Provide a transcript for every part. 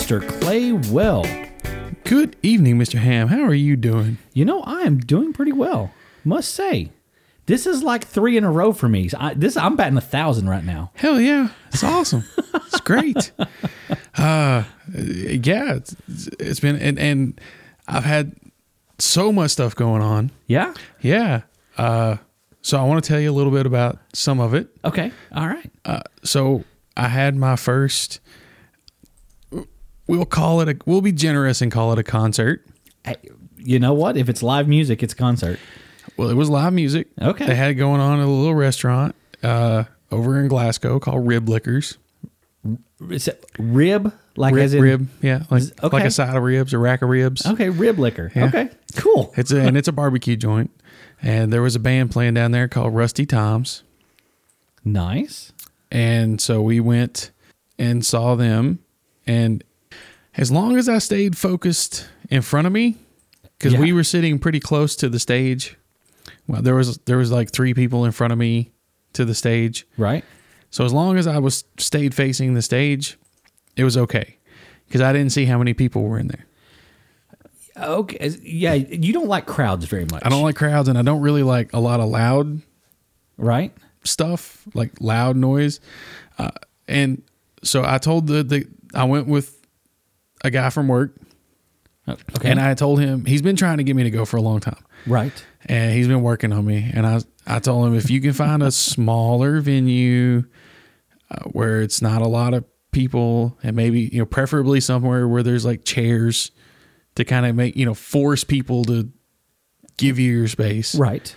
Mr. Claywell. Good evening, Mr. Ham. How are you doing? You know, I am doing pretty well, must say. This is like three in a row for me. I, this I'm batting a thousand right now. Hell yeah. It's awesome. it's great. Uh, yeah, it's, it's been, and, and I've had so much stuff going on. Yeah. Yeah. Uh, so I want to tell you a little bit about some of it. Okay. All right. Uh, so I had my first. We'll call it a. We'll be generous and call it a concert. You know what? If it's live music, it's a concert. Well, it was live music. Okay. They had it going on at a little restaurant uh, over in Glasgow called Rib Liquors. Is it rib? Like Rib, as in rib, yeah, like okay. like a side of ribs, a rack of ribs. Okay, rib liquor. Yeah. Okay. Cool. It's a, and it's a barbecue joint. And there was a band playing down there called Rusty Toms. Nice. And so we went and saw them. And as long as I stayed focused in front of me, because Yeah. we were sitting pretty close to the stage. Well, there was there was like three people in front of me to the stage. Right. So as long as I was stayed facing the stage, it was okay. Because I didn't see how many people were in there. Okay. Yeah. You don't like crowds very much. I don't like crowds and I don't really like a lot of loud Right. stuff, like loud noise. Uh, and so I told the, the I went with a guy from work Okay. and I told him he's been trying to get me to go for a long time. right. And he's been working on me. And I I told him if you can find a smaller venue uh, where it's not a lot of people and maybe, you know, preferably somewhere where there's like chairs to kind of make, you know, force people to give you your space. Right.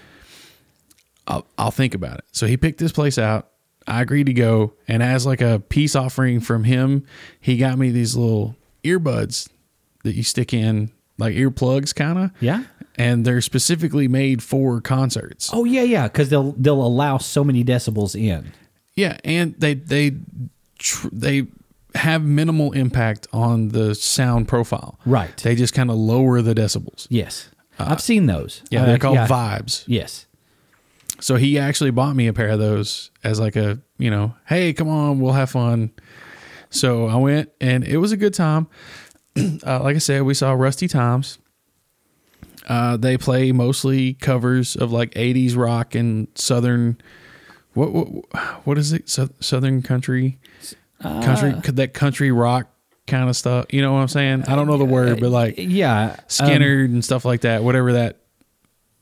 I'll, I'll think about it. So he picked this place out. I agreed to go. And as like a peace offering from him, he got me these little earbuds that you stick in, like earplugs kind of. Yeah. And they're specifically made for concerts. Oh yeah, yeah. Because they'll they'll allow so many decibels in. Yeah, and they they tr- they have minimal impact on the sound profile. Right. They just kind of lower the decibels. Yes. I've seen those. Yeah, Uh, they're called vibes. Yes. So he actually bought me a pair of those as like a, you know, hey, come on, we'll have fun. So I went and it was a good time. uh, like I said, we saw Rusty Times. Uh, they play mostly covers of like 80s rock and southern what what what is it? Sou- Southern country country that country rock kind of stuff. You know what I'm saying? I don't know the word, but like Yeah. um, Skynyrd and stuff like that, whatever that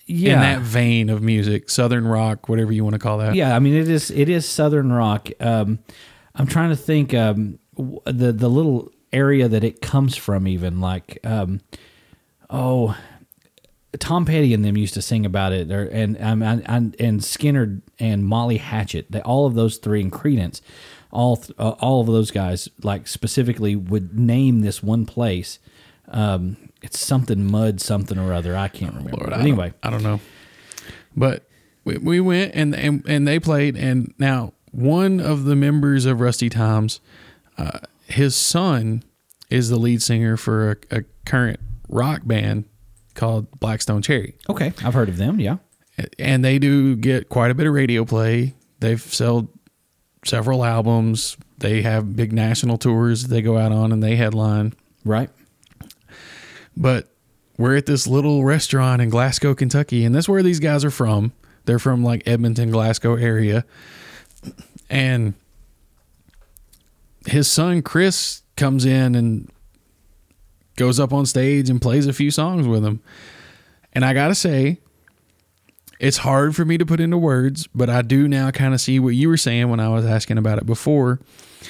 yeah. in that vein of music, southern rock, whatever you want to call that. Yeah, I mean it is it is southern rock. Um, I'm trying to think um, the the little area that it comes from, even like um, oh, Tom Petty and them used to sing about it, or, and um, and and Skynyrd and Molly Hatchet. They, all of those three and Creedence, all th- uh, all of those guys like specifically would name this one place. Um, it's something mud something or other. I can't remember. Lord, I don't- anyway, I don't know. But we, we went and, and and they played and now one of the members of Rusty Times, uh, his son is the lead singer for a, a current rock band called Black Stone Cherry. okay, I've heard of them. Yeah. and they do get quite a bit of radio play. They've sold several albums. They have big national tours they go out on and they headline. Right. But we're at this little restaurant in Glasgow, Kentucky, and that's where these guys are from. They're from like Edmonton, Glasgow area. And his son Chris comes in and goes up on stage and plays a few songs with him. And I got to say, it's hard for me to put into words, but I do now kind of see what you were saying when I was asking about it before.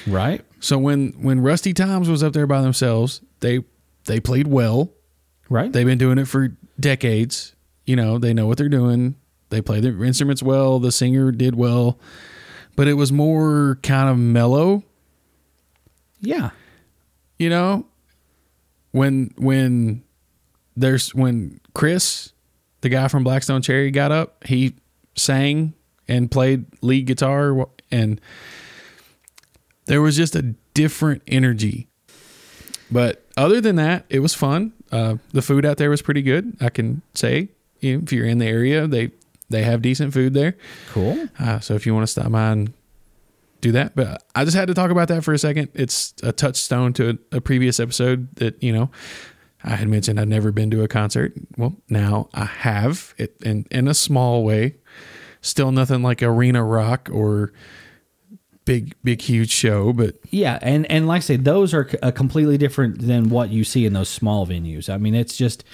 Right. So when when Rusty Times was up there by themselves, they they played well. Right. They've been doing it for decades. You know, they know what they're doing. They play their instruments well. The singer did well, but it was more kind of mellow. Yeah. You know, when when there's when Chris, the guy from Black Stone Cherry, got up, he sang and played lead guitar, and there was just a different energy. But other than that, it was fun. Uh, the food out there was pretty good. I can say, if you're in the area, they they have decent food there. Cool. Uh, so if you want to stop by and do that. But I just had to talk about that for a second. It's a touchstone to a, a previous episode that you know I had mentioned I'd never been to a concert. Well, now I have it in in a small way. Still nothing like arena rock or big big huge show, but Yeah, and and like I say, those are uh, completely different than what you see in those small venues. I mean, it's just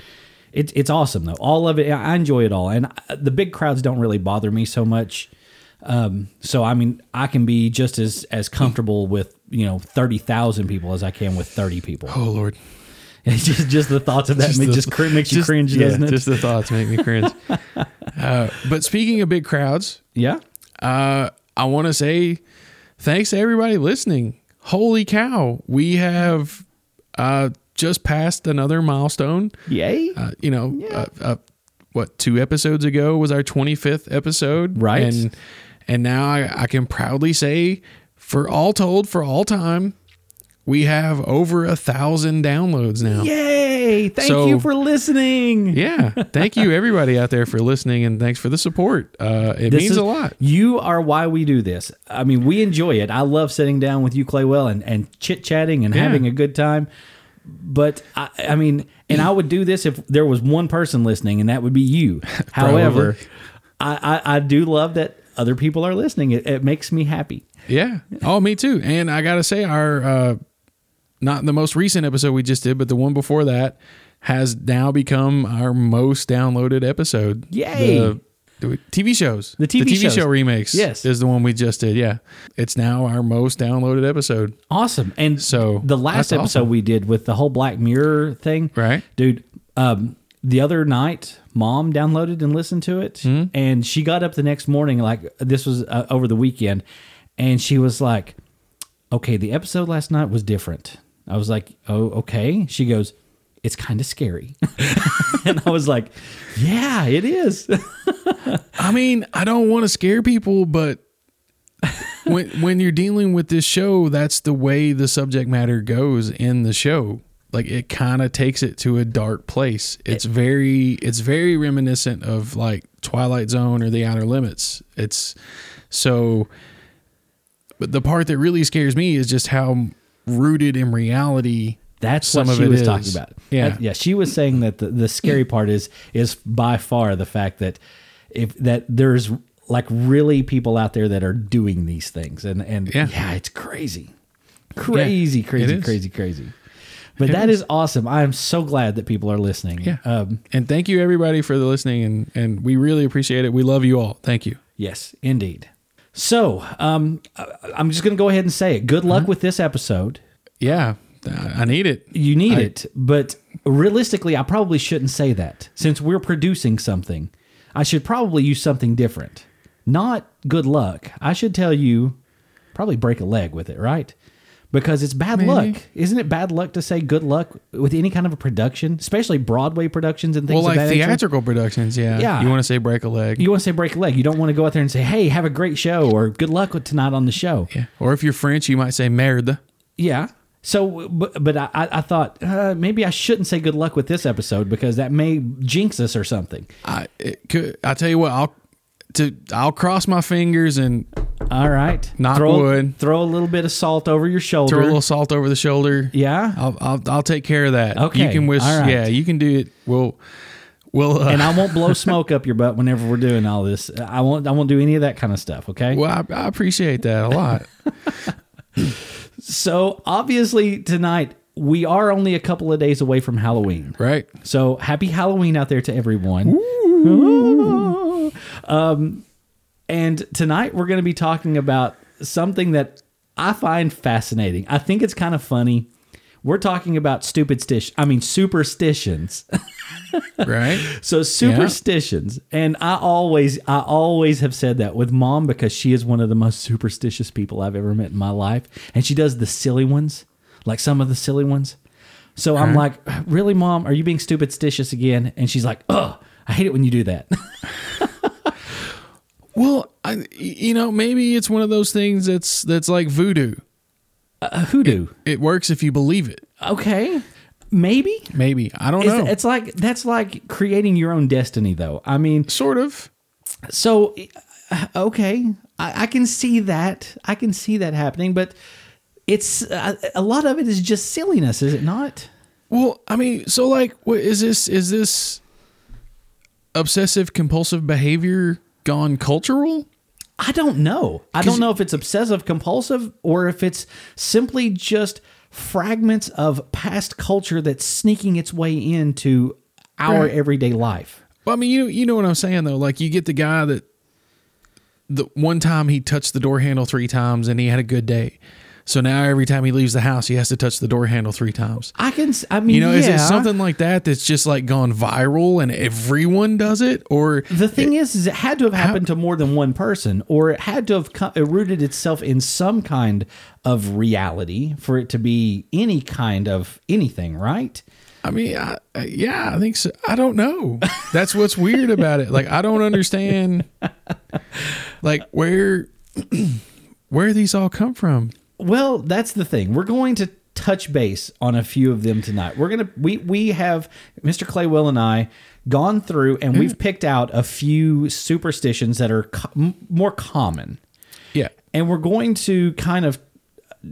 it's it's awesome though. All of it, I enjoy it all, and uh, the big crowds don't really bother me so much. Um, so I mean, I can be just as as comfortable with you know thirty thousand people as I can with thirty people. oh lord, It's just just the thoughts of that Just make, the- just cr- makes you just- cringe, yeah, doesn't it? Just the thoughts make me cringe. uh, but speaking of big crowds, yeah. uh, I want to say thanks to everybody listening. Holy cow, we have uh, just passed another milestone. Yay. Uh, you know, uh, uh, what two episodes ago was our 25th episode, Right. And and now I, I can proudly say, for all told, for all time, we have over a thousand downloads now. Yay. Thank So- you for listening. Yeah. Thank you, everybody out there, for listening, and thanks for the support. Uh, it This means is- a lot. You are why we do this. I mean, we enjoy it. I love sitting down with you, Claywell, and, and chit chatting and Yeah. having a good time. But I, I mean, and I would do this if there was one person listening, and that would be you. However, I, I, I do love that other people are listening. It, it makes me happy. Yeah. Oh, me too. And I gotta say, our uh, not the most recent episode we just did, but the one before that has now become our most downloaded episode. Yay. The, the TV shows. The TV shows. show remakes. Yes. Is the one we just did. Yeah. It's now our most downloaded episode. Awesome. And So, the last episode awesome. we did with the whole Black Mirror thing, Right. dude? Um, the other night, mom downloaded and listened to it, Hmm? and she got up the next morning, like this was uh, over the weekend, and she was like, "Okay, the episode last night was different." I was like, "Oh, okay." She goes, "It's kind of scary," and I was like, "Yeah, it is." I mean, I don't want to scare people, but when when you're dealing with this show, that's the way the subject matter goes in the show. Like it kind of takes it to a dark place. It's very it's very reminiscent of like Twilight Zone or The Outer Limits. It's so but the part that really scares me is just how rooted in reality That's Some what of she it was is. talking about. Yeah. That- yeah. She was saying that the, the scary part is is by far the fact that if that there's like really people out there that are doing these things, and and Yeah. yeah, it's crazy, crazy, crazy, is. crazy, crazy. But that is. awesome. I am so glad that people are listening. Yeah. Um, and thank you everybody for the listening and and we really appreciate it. We love you all. Thank you. Yes, indeed. So, um, I'm just going to go ahead and say it. Good luck with this episode. Yeah, I I need it. You need I- it, but realistically, I probably shouldn't say that. Since we're producing something, I should probably use something different. Not good luck. I should tell you, probably break a leg with it, right? Because it's bad Maybe. luck. Isn't it bad luck to say good luck with any kind of a production, especially Broadway productions and things Well, like that nature? theatrical productions, yeah. Yeah. You want to say break a leg. You want to say break a leg. You don't want to go out there and say, hey, have a great show or good luck with tonight on the show. yeah. Or if you're French, you might say merde. Yeah. So, but, but I, I I thought uh, maybe I shouldn't say good luck with this episode because that may jinx us or something. I it could. I tell you what. I'll to I'll cross my fingers and All right. Knock throw, wood. Throw a little bit of salt over your shoulder. throw a little salt over the shoulder. yeah. I'll I'll, I'll take care of that. Okay, You can wish. right. Yeah. You can do it. We'll we'll. Uh, and I won't blow smoke up your butt whenever we're doing all this. I won't. I won't do any of that kind of stuff. Okay. well, I, I appreciate that a lot. So obviously tonight we are only a couple of days away from Halloween. right. So happy Halloween out there to everyone. Um, and tonight we're going to be talking about something that I find fascinating. I think it's kind of funny. We're talking about stupid stish. I mean superstitions. Right. So superstitions, and I always, I always have said that with mom because she is one of the most superstitious people I've ever met in my life, and she does the silly ones, like some of the silly ones. So I'm like, really, mom, are you being stupid stitious again? And she's like, oh, I hate it when you do that. Well, I, you know, maybe it's one of those things that's that's like voodoo. uh, hoodoo. It works if you believe it. Okay, maybe. Maybe I don't know. that- it's like that's like creating your own destiny, though. I mean, sort of. so okay, I, I can see that. I can see that happening, but it's uh, a lot of it is just silliness, is it not? Well, I mean, so like, what is this? Is this obsessive compulsive behavior gone cultural? I don't know. I don't know if it's obsessive compulsive or if it's simply just fragments of past culture that's sneaking its way into our Right. everyday life. Well, I mean, you you know what I'm saying though. Like, you get the guy that the one time he touched the door handle three times and he had a good day. So now every time he leaves the house, he has to touch the door handle three times. I can. I mean, You know, is it something like that that's just like gone viral and everyone does it, or The thing is, is it had to have happened to more than one person, or it had to have co- it rooted itself in some kind of reality for it to be any kind of anything, right? I mean, I- yeah, I think so. I don't know. That's what's weird about it. Like, I don't understand, like where where these all come from. Well, that's the thing. We're going to touch base on a few of them tonight. We're gonna we we have Mr. Claywell and I gone through and we've picked out a few superstitions that are co- m- more common. Yeah, and we're going to kind of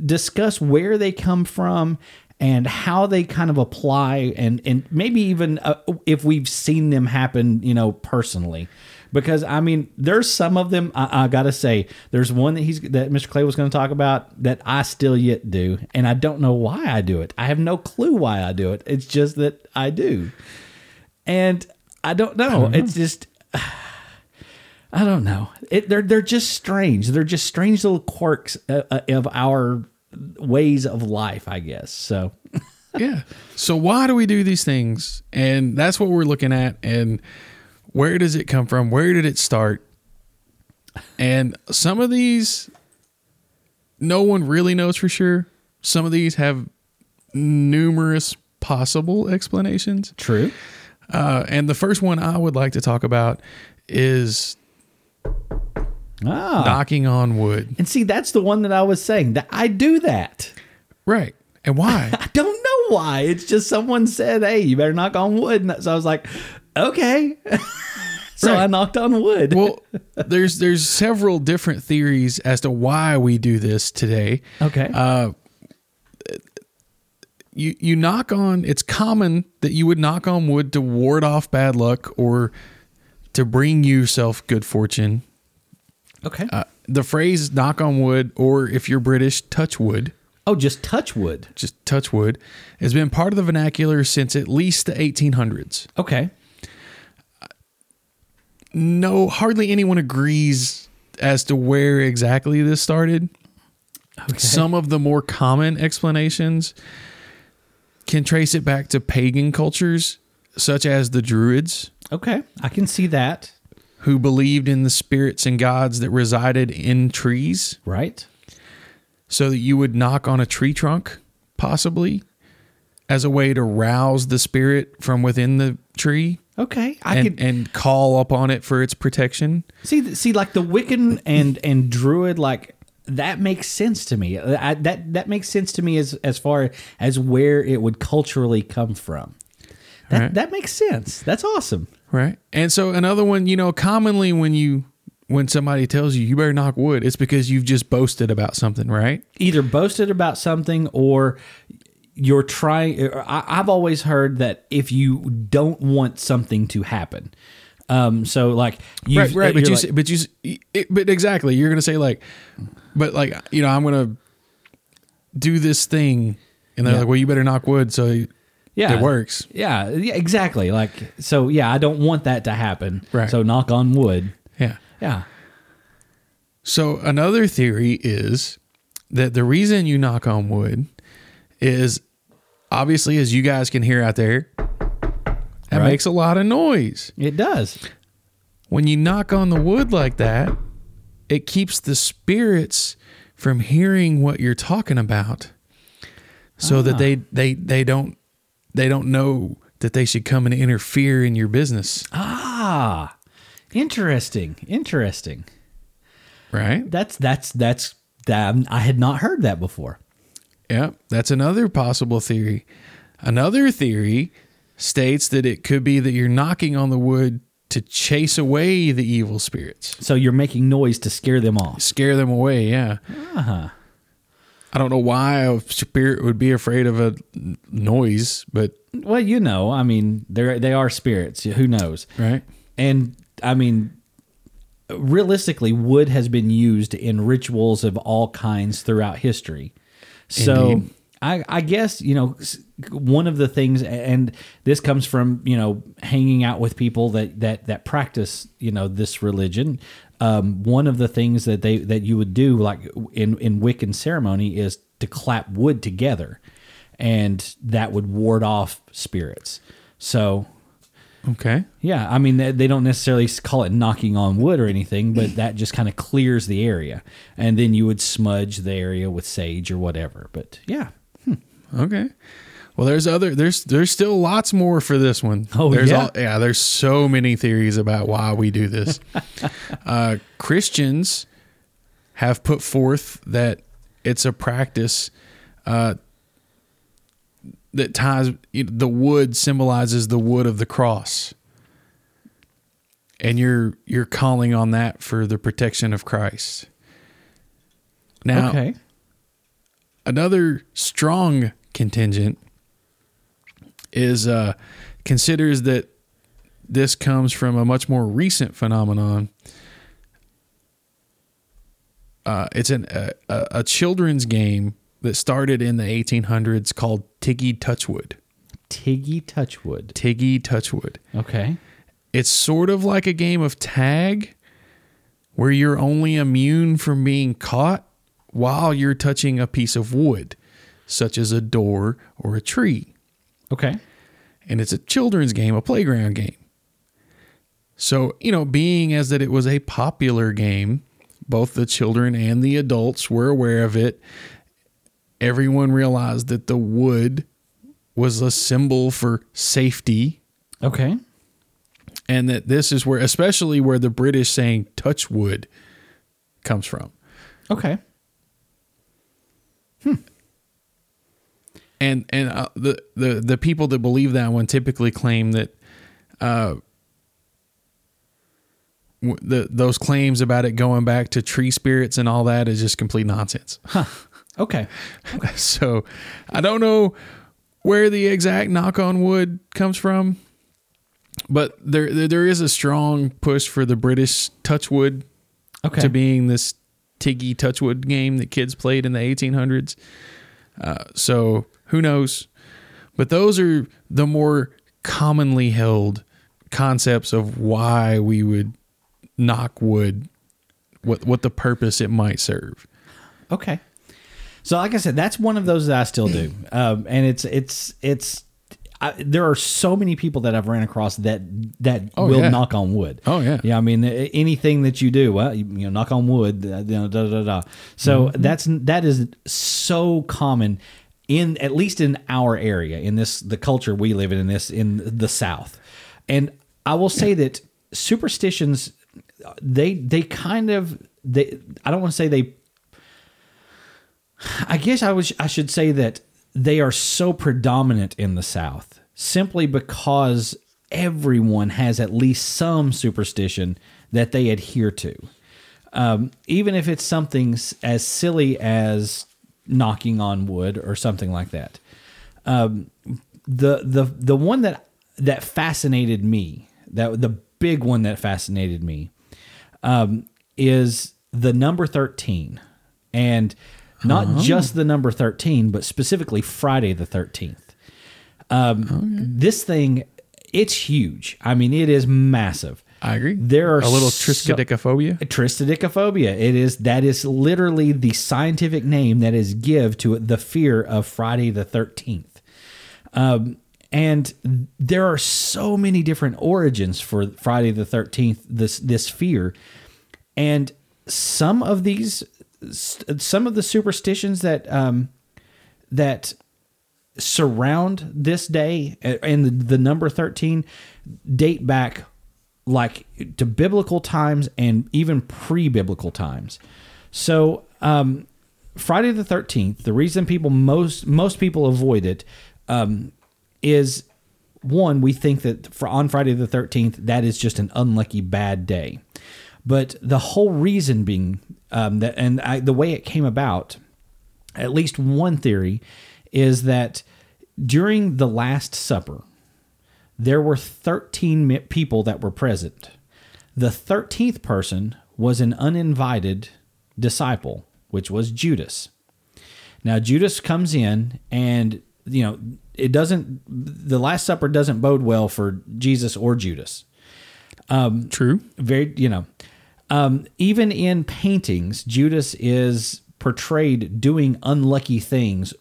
discuss where they come from and how they kind of apply and and maybe even uh, if we've seen them happen you know personally because i mean there's some of them i, I gotta say there's one that he's that mr clay was going to talk about that i still yet do and i don't know why i do it i have no clue why i do it it's just that i do and i don't know it's just I don't know. It, they're they're just strange. They're just strange little quirks uh, uh, of our ways of life, I guess. So yeah. So why do we do these things? And that's what we're looking at. And where does it come from? Where did it start? And some of these, no one really knows for sure. Some of these have numerous possible explanations. true. Uh, and the first one I would like to talk about is Ah, knocking on wood. and see, that's the one that I was saying that I do that. Right. And why? I don't know why. It's just someone said, "Hey, you better knock on wood," and so I was like, "Okay." so Right. I knocked on wood. well, there's there's several different theories as to why we do this today. okay. Uh, you you knock on. It's common that you would knock on wood to ward off bad luck or to bring yourself good fortune. okay. Uh, the phrase "knock on wood" or if you're British, "touch wood." oh, just touch wood. just touch wood, has been part of the vernacular since at least the 1800s. Okay. No, hardly anyone agrees as to where exactly this started. Okay. Some of the more common explanations can trace it back to pagan cultures, such as the Druids, okay. I can see that. who believed in the spirits and gods that resided in trees, Right. so that you would knock on a tree trunk, possibly, as a way to rouse the spirit from within the tree. Okay. I and, could and call up on it for its protection. See, see, like the Wiccan and and Druid, like that makes sense to me. Uh, I, that that makes sense to me as as far as where it would culturally come from. That Right. that makes sense. That's awesome. Right. And so another one, you know, commonly when you when somebody tells you you better knock wood, it's because you've just boasted about something, right? Either boasted about something or you're trying. I've always heard that if you don't want something to happen, um, so like you, right, right. But you're like- say, but you, it, but exactly, you're gonna say like, but like, you know, I'm gonna do this thing, and they're Yeah. like, well, you better knock wood, so yeah, it works. Yeah, yeah, exactly. Like so, yeah. I don't want that to happen. Right. So knock on wood. Yeah. Yeah. So another theory is that the reason you knock on wood is obviously, as you guys can hear out there, that Right. makes a lot of noise. It does. When you knock on the wood like that, it keeps the spirits from hearing what you're talking about, so that they they they don't they don't know that they should come and interfere in your business, Ah, interesting. Interesting. right? That's that's that's that. I had not heard that before. Yeah, that's another possible theory. Another theory states that it could be that you're knocking on the wood to chase away the evil spirits, So you're making noise to scare them off. scare them away. Yeah. Uh-huh. I don't know why a spirit would be afraid of a noise, but Well, you know, I mean, they're they are spirits. Who knows? right. And I mean, realistically, wood has been used in rituals of all kinds throughout history. So Indeed. I, I guess you know one of the things, and this comes from you know hanging out with people that that that practice you know this religion. Um, one of the things that they that you would do like in in Wiccan ceremony is to clap wood together, and that would ward off spirits. So Okay. yeah, I mean they, they don't necessarily call it knocking on wood or anything, but that just kind of clears the area, and then you would smudge the area with sage or whatever. But yeah, Okay. Well, there's other there's there's still lots more for this one. Oh, there's yeah? all, yeah. There's so many theories about why we do this. uh, Christians have put forth that it's a practice uh, that ties the wood symbolizes the wood of the cross, and you're you're calling on that for the protection of Christ. Now, okay, another strong contingent is uh, considers that this comes from a much more recent phenomenon. Uh, it's an, a, a, a children's game that started in the 1800s called Tiggy Touchwood. Tiggy Touchwood. Tiggy Touchwood. Okay, It's sort of like a game of tag where you're only immune from being caught while you're touching a piece of wood, such as a door or a tree. okay, And it's a children's game, a playground game. So, you know, being as that it was a popular game, both the children and the adults were aware of it. Everyone realized that the wood was a symbol for safety. Okay, and that this is where especially where the british saying touch wood comes from. Okay. Hmm. and and uh, the the the people that believe that one typically claim that uh w- the those claims about it going back to tree spirits and all that is just complete nonsense Okay. so i don't know where the exact knock on wood comes from but there there, there is a strong push for the british touch wood Okay. to being this Tiggy Touchwood game that kids played in the 1800s. Uh, so who knows? But those are the more commonly held concepts of why we would knock wood, what what the purpose it might serve. Okay. So, like I said, that's one of those that I still do, um, and it's it's it's. I, there are so many people that I've ran across that that Oh, will yeah. knock on wood. Oh, yeah. yeah. I mean, anything that you do, well, you, you know, knock on wood. uh, You know, da da da. So Mm-hmm. that's that is so common in at least in our area in this the culture we live in in this in the South, and I will say that superstitions they they kind of they I don't want to say they I guess I was I should say that they are so predominant in the South simply because everyone has at least some superstition that they adhere to. Um, even if it's something as silly as knocking on wood or something like that. Um, the the the one that that fascinated me, that the big one that fascinated me, um, is the number 13 and not just the number 13 but specifically friday the 13th um, this thing it's huge i mean it is massive I agree. there are a little so- triskaidekaphobia. It is that is literally the scientific name that is give to the fear of Friday the Thirteenth. Um, and there are so many different origins for Friday the Thirteenth. This this fear, and some of these, some of the superstitions that um, that surround this day and the, the number 13 date back like to biblical times and even pre-biblical times so um, friday the 13th the reason people most most people avoid it um, is one, we think that for on Friday the 13th, that is just an unlucky bad day. But the whole reason being um, that, and I, the way it came about, at least one theory, is that during the Last Supper, there were 13 people that were present. The 13th person was an uninvited disciple, which was Judas. Now, Judas comes in, and, you know, it doesn't, the Last Supper doesn't bode well for Jesus or Judas True. very you know um, even in paintings judas is portrayed doing unlucky things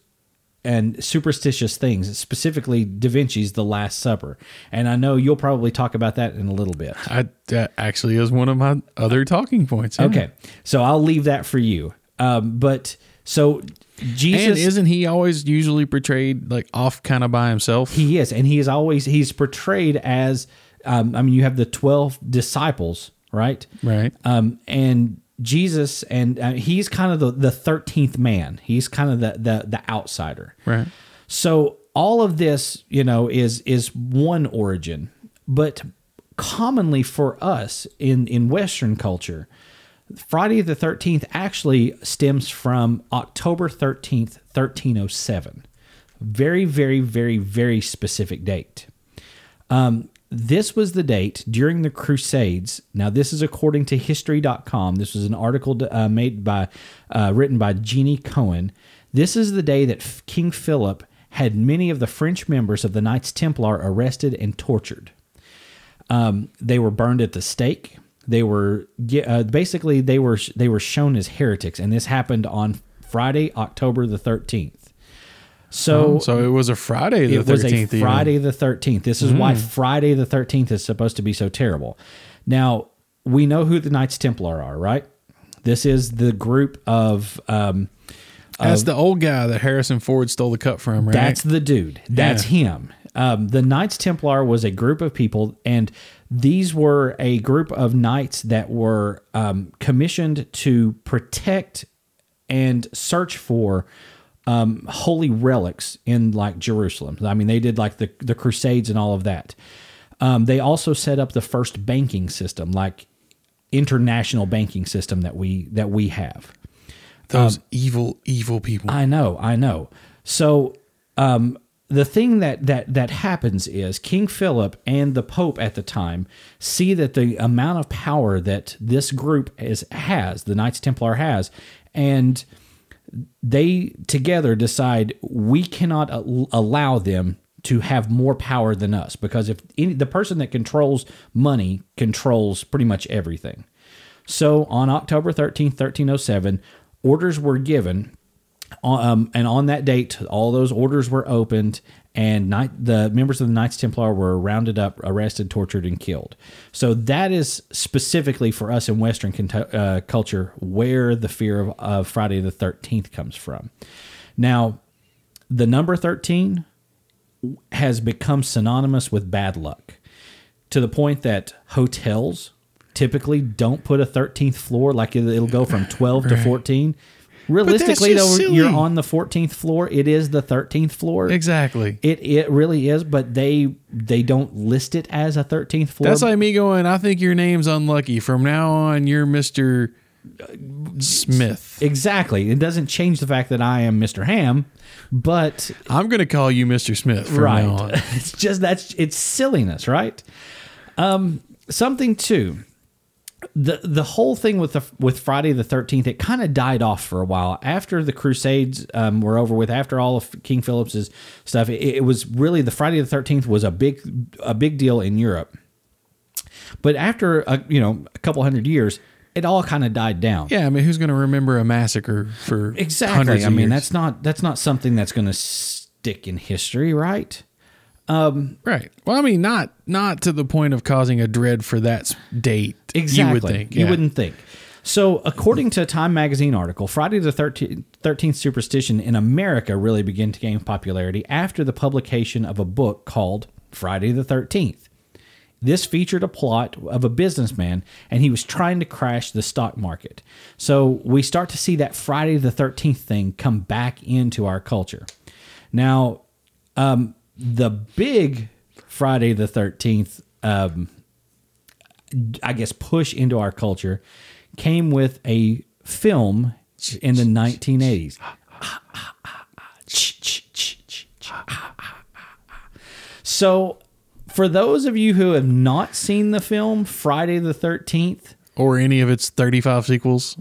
and superstitious things specifically da vinci's the last supper and i know you'll probably talk about that in a little bit I, that actually is one of my other talking points. yeah. okay so i'll leave that for you um, but so And jesus isn't he always usually portrayed like off kind of by himself? He is, and he is always he's portrayed as. Um, I mean, you have the twelve disciples, right? Right. Um, and Jesus, and uh, he's kind of the the thirteenth man. He's kind of the the the outsider. Right. So all of this, you know, is is one origin, but commonly for us in in Western culture, Friday the thirteenth actually stems from October thirteenth, thirteen oh seven. Very, very, very, very specific date. Um, this was the date during the Crusades. Now, this is according to History.com. This was an article uh, made by, uh, written by Jennie Cohen. This is the day that King Philip had many of the French members of the Knights Templar arrested and tortured. Um, they were burned at the stake. They were uh, basically they were they were shown as heretics, and this happened on Friday, October the thirteenth. So, So it was a Friday the it was a thirteenth. Friday the 13th. This is why Friday the 13th is supposed to be so terrible. Now, we know who the Knights Templar are, right? This is the group of um That's the old guy that Harrison Ford stole the cup from, right? that's the dude. That's him. Um, the Knights Templar was a group of people, and these were a group of knights that were um, commissioned to protect and search for um, holy relics in like Jerusalem. I mean, they did like the the Crusades and all of that. Um, they also set up the first banking system, like international banking system that we that we have. Those evil, evil people. I know, I know. So um, the thing that that that happens is King Philip and the Pope at the time see that the amount of power that this group is has, the Knights Templar has, and they together decide we cannot allow them to have more power than us because if any, the person that controls money controls pretty much everything. So on October 13th, 1307, orders were given um, and on that date, all those orders were opened, and night, the members of the Knights Templar were rounded up, arrested, tortured, and killed. So that is specifically for us in Western uh, culture where the fear of, of Friday the Thirteenth comes from. Now, the number thirteen has become synonymous with bad luck, to the point that hotels typically don't put a 13th floor like it- it'll go from 12 to 14 realistically though you're on the 14th floor it is the 13th floor exactly. it it really is but they they don't list it as a 13th floor That's like me going, I think your name's unlucky. From now on, you're Mr. Smith. exactly it doesn't change the fact that i am mr ham but I'm going to call you Mr. Smith from right now on. it's just that's it's silliness right um something too the the whole thing with the with Friday the Thirteenth, it kind of died off for a while after the Crusades um, were over with. After all of King Philip's stuff, it, it was really the Friday the Thirteenth was a big a big deal in Europe. But after a, you know a couple hundred years, it all kind of died down. Yeah, I mean, who's going to remember a massacre for exactly. Hundreds I mean, years? that's not that's not something that's going to stick in history, right? Right. Well, I mean, not not to the point of causing a dread for that date. Exactly. You would think. You yeah. wouldn't think. So, according to a Time magazine article, Friday the 13th, 13th superstition in America really began to gain popularity after the publication of a book called Friday the 13th. This featured a plot of a businessman and he was trying to crash the stock market. So, we start to see that Friday the 13th thing come back into our culture. Now, um, the big Friday the Thirteenth, um, I guess, push into our culture came with a film in the 1980s. So, for those of you who have not seen the film Friday the 13th, Or any of its 35 sequels.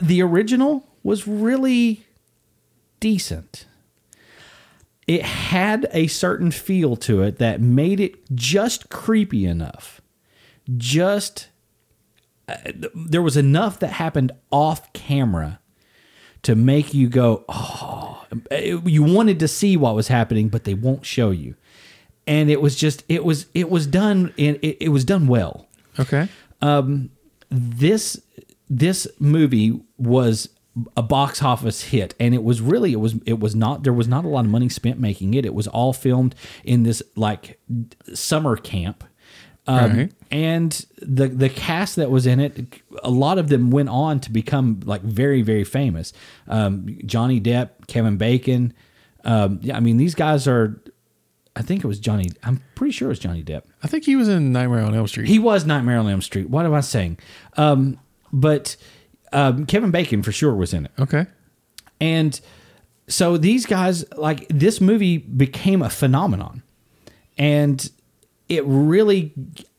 the original was really decent. It had a certain feel to it that made it just creepy enough. Just uh, there was enough that happened off camera to make you go, "Oh, you wanted to see what was happening, but they won't show you." And it was just it was it was done in it, it was done well Okay. Um, this this movie was a box office hit and it was really it was it was not there was not a lot of money spent making it it was all filmed in this like summer camp um, Right. and the the cast that was in it a lot of them went on to become like very very famous um, Johnny Depp Kevin Bacon um, yeah I mean these guys are I think it was Johnny I'm pretty sure it was Johnny Depp I think he was in Nightmare on Elm Street. he was Nightmare on Elm Street. What am I saying? Um, but um, Kevin Bacon for sure was in it. okay. And so these guys, like this movie became a phenomenon. And it really,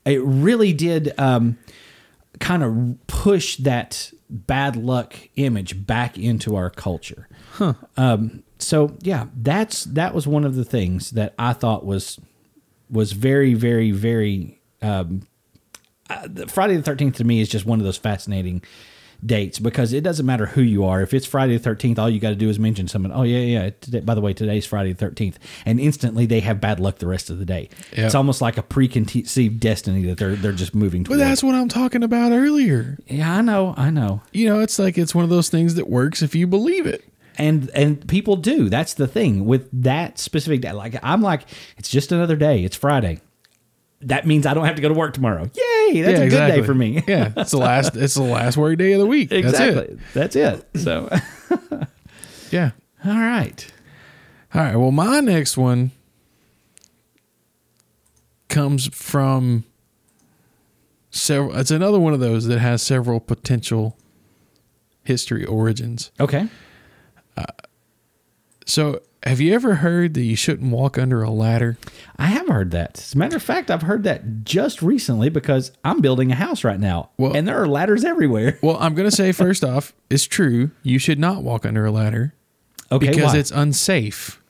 it really did um, kind of push that bad luck image back into our culture. Um, so yeah, that's that was one of the things that I thought was was very, very, very um, uh, Friday the Thirteenth to me is just one of those fascinating dates because it doesn't matter who you are. If it's Friday the Thirteenth, all you got to do is mention someone. Oh yeah, yeah. Today, by the way, today's Friday the Thirteenth, and instantly they have bad luck the rest of the day. Yep. It's almost like a preconceived destiny that they're they're just moving But that's what I'm talking about earlier. yeah, I know, I know. You know, it's like it's one of those things that works if you believe it. and and people do that's the thing with that specific day like i'm like it's just another day it's friday that means i don't have to go to work tomorrow yay that's yeah, a good day for me yeah, it's the last. It's the last work day of the week. exactly that's it, so That's it. Yeah. all right All right. Well, my next one comes from several. It's another one of those that has several potential history origins. okay uh, So, have you ever heard that you shouldn't walk under a ladder? i have heard that as a matter of fact i've heard that just recently because i'm building a house right now Well- and there are ladders everywhere Well, I'm going to say first off, it's true. You should not walk under a ladder okay because why? it's unsafe.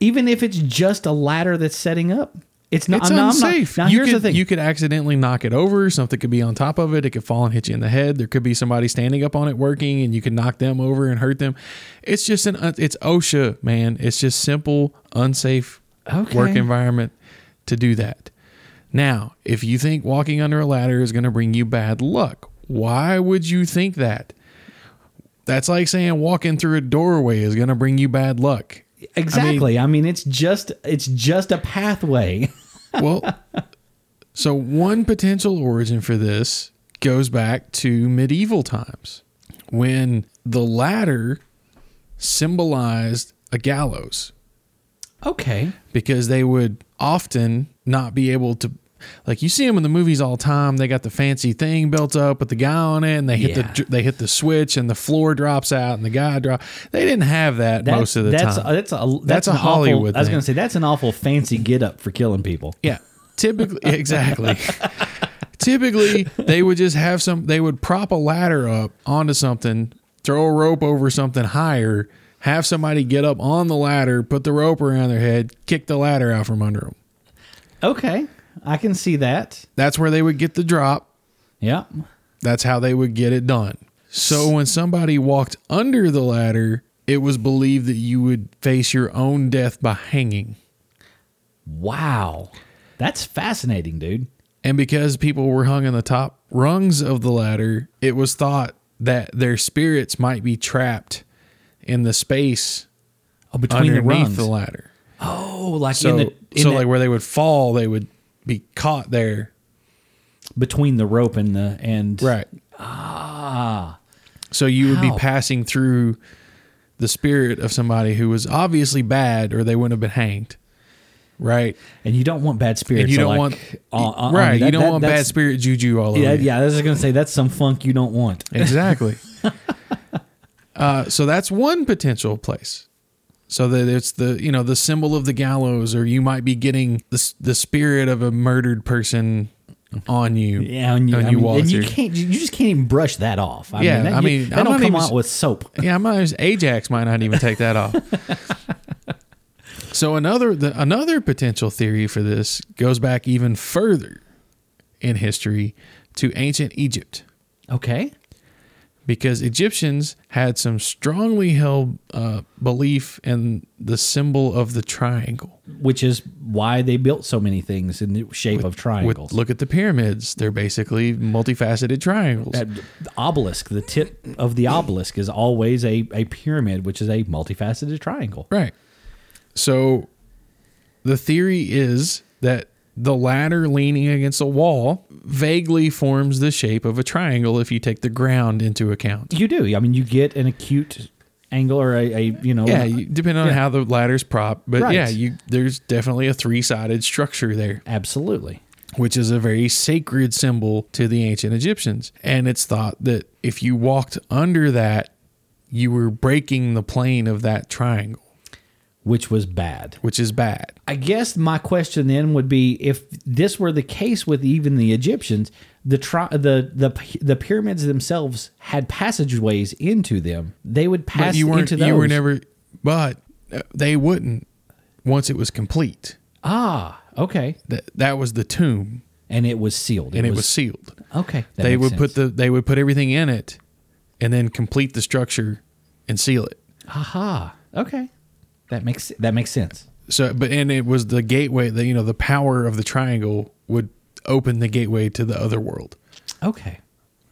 even if it's just a ladder that's setting up it's not It's I'm not- unsafe. now you here's could, the thing You could accidentally knock it over. Something could be on top of it. It could fall and hit you in the head. There could be somebody standing up on it working, and you could knock them over and hurt them. It's just an. It's OSHA, man. It's just simple, unsafe Okay. work environment to do that. Now, if you think walking under a ladder is going to bring you bad luck, why would you think that? That's like saying walking through a doorway is going to bring you bad luck. Exactly. I mean it's just it's just a pathway. Well, so one potential origin for this goes back to medieval times when the ladder symbolized a gallows. Okay. Because they would often not be able to like you see them in the movies all the time they got the fancy thing built up with the guy on it and they hit Yeah. the they hit the switch and the floor drops out and the guy drop they didn't have that most of the that's, time That's a that's, That's a Hollywood Awful, I was going to say that's an awful fancy get up for killing people. Yeah. Typically, exactly. Typically, they would just have some, they would prop a ladder up onto something, throw a rope over something higher, have somebody get up on the ladder, put the rope around their head, kick the ladder out from under them. Okay, I can see that. That's where they would get the drop. Yeah. That's how they would get it done. So when somebody walked under the ladder, it was believed that you would face your own death by hanging. Wow, that's fascinating, dude. And because people were hung in the top rungs of the ladder, it was thought that their spirits might be trapped in the space Oh, between the underneath rungs. the ladder. oh, like So, in the in so that- like where they would fall, they would be caught there. between the rope and the and Right. Ah, So you would How? be passing through the spirit of somebody who was obviously bad or they wouldn't have been hanged. Right. and you don't want bad spirits. And you don't like, want on- on- right. on- that- you don't that- want bad spirit juju all over. Yeah, you. yeah. I was just gonna say that's some funk you don't want. Exactly. uh, so that's one potential place. So that it's the you know the symbol of the gallows, or you might be getting the the spirit of a murdered person on you. Yeah, and you, I you mean, and you can't, you just can't even brush that off. I Yeah, mean, that, I mean, I'm don't come even out with soap. Yeah, I might Ajax might not even take that off. so another the, another potential theory for this goes back even further in history to ancient Egypt. Okay, because Egyptians had some strongly held uh, belief in the symbol of the triangle. which is why they built so many things in the shape of With, triangles. look at the pyramids; they're basically multifaceted triangles. That the obelisk, the tip of the obelisk is always a, a pyramid, which is a multifaceted triangle. right. So, the theory is that the ladder leaning against a wall vaguely forms the shape of a triangle if you take the ground into account. You do. I mean, you get an acute angle or a, a you know. Yeah, you, depending on Yeah. how the ladder's propped, but Right. yeah, you there's definitely a three-sided structure there. absolutely. which is a very sacred symbol to the ancient Egyptians. And it's thought that if you walked under that, you were breaking the plane of that triangle, Which was bad. which is bad. I guess my question then would be if this were the case with even the Egyptians, the tri- the the the pyramids themselves had passageways into them. They would pass But you weren't into those. you were never but uh, they wouldn't once it was complete. ah, okay, That that was the tomb and it was sealed. and it was sealed. okay. they would put the they would put everything in it and then complete the structure and seal it. aha. Okay, that makes that makes sense. So, but and it was the gateway. The you know the power of the triangle would open the gateway to the other world, Okay,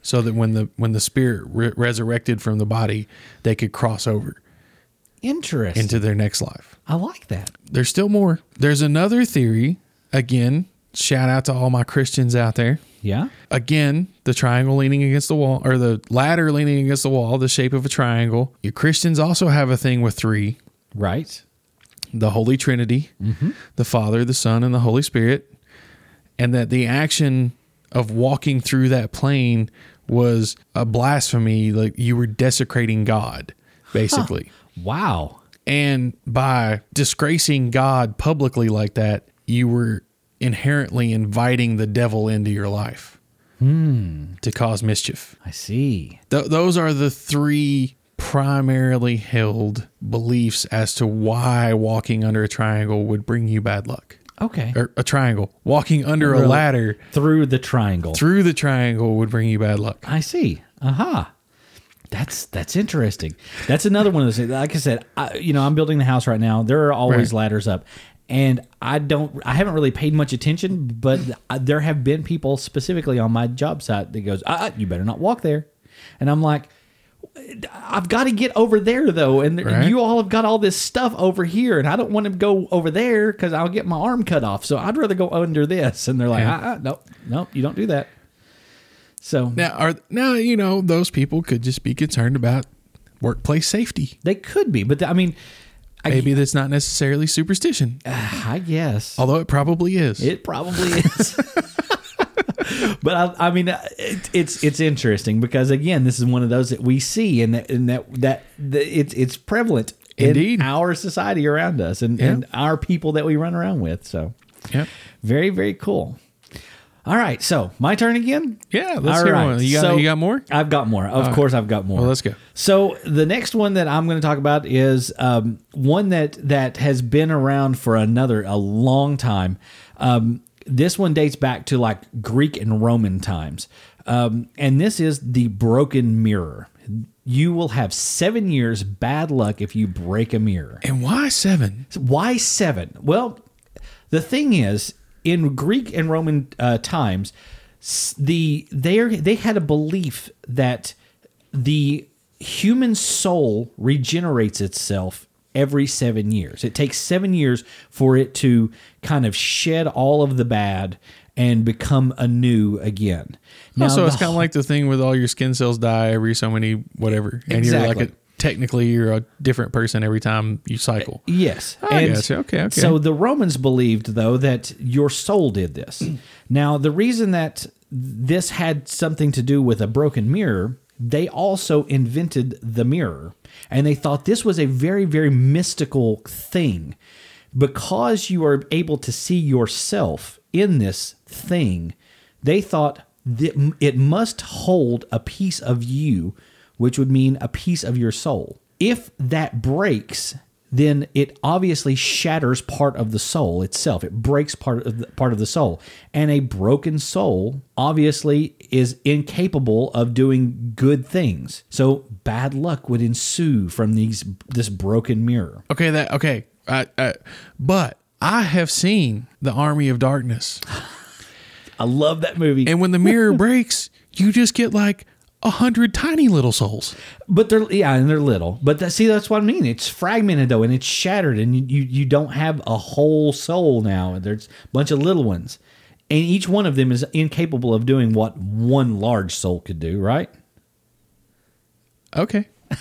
so that when the when the spirit re- resurrected from the body, they could cross over interesting. into their next life. I like that. There's still more. There's another theory. Again, shout out to all my Christians out there. Yeah. Again, the triangle leaning against the wall, or the ladder leaning against the wall, the shape of a triangle. You Christians also have a thing with three Right. the Holy Trinity, mm-hmm. the Father, the Son, and the Holy Spirit, and that the action of walking through that plane was a blasphemy, like you were desecrating God, basically. Wow. And by disgracing God publicly like that, you were inherently inviting the devil into your life hmm. to cause mischief. I see. Th- those are the three primarily held beliefs as to why walking under a triangle would bring you bad luck. Okay. Or a triangle. Walking under a ladder Through the triangle. through the triangle would bring you bad luck. I see. Aha. That's that's interesting. That's another one of those. things. Like I said, I, you know, I'm building the house right now. There are always Right. ladders up, and I don't. I haven't really paid much attention, but there have been people specifically on my job site that goes, ah, "You better not walk there," and I'm like. I've got to get over there though, and Right. you all have got all this stuff over here, and I don't want to go over there because I'll get my arm cut off. So I'd rather go under this. And they're like, Yeah. ah, ah, "Nope, nope, you don't do that." So Now are now you know those people could just be concerned about workplace safety. They could be, but I mean, I, Maybe that's not necessarily superstition, I guess although it probably is. it probably is. but I, I mean, uh, it, it's it's interesting because again, this is one of those that we see, and that and that that, that it's it's prevalent Indeed. in our society around us, and, Yeah. and our people that we run around with. So, Yep. very very cool. All right, so my turn again. Yeah, let's All hear right, one. You got so you got more? I've got more. Of course, I've got more. Well, let's go. So the next one that I'm going to talk about is um, one that that has been around for another a long time. Um, this one dates back to like Greek and Roman times, um, and this is the broken mirror. You will have seven years bad luck if you break a mirror. And why seven? Why seven? Well, the thing is, in Greek and Roman uh, times, the they they had a belief that the human soul regenerates itself every seven years. It takes seven years for it to kind of shed all of the bad and become anew again. Now, so it's kind of like the thing with all your skin cells die every so many whatever, and you're like Exactly. at technically you're a different person every time you cycle. Uh, yes. I gotcha. Okay, okay. So the Romans believed, though, that your soul did this. now, the reason that this had something to do with a broken mirror, they also invented the mirror. And they thought this was a very, very mystical thing. Because you are able to see yourself in this thing, they thought that it must hold a piece of you, which would mean a piece of your soul. If that breaks, then it obviously shatters part of the soul itself. It breaks part of the, part of the soul, and a broken soul obviously is incapable of doing good things. So bad luck would ensue from these this broken mirror. Okay, that okay. I, I, but I have seen the Army of Darkness, I love that movie. and when the mirror breaks, you just get like a hundred tiny little souls. But they're yeah, and they're little. But that, see, that's what I mean. It's fragmented though, and it's shattered, and you, you you don't have a whole soul now. There's a bunch of little ones, and each one of them is incapable of doing what one large soul could do. Right? Okay.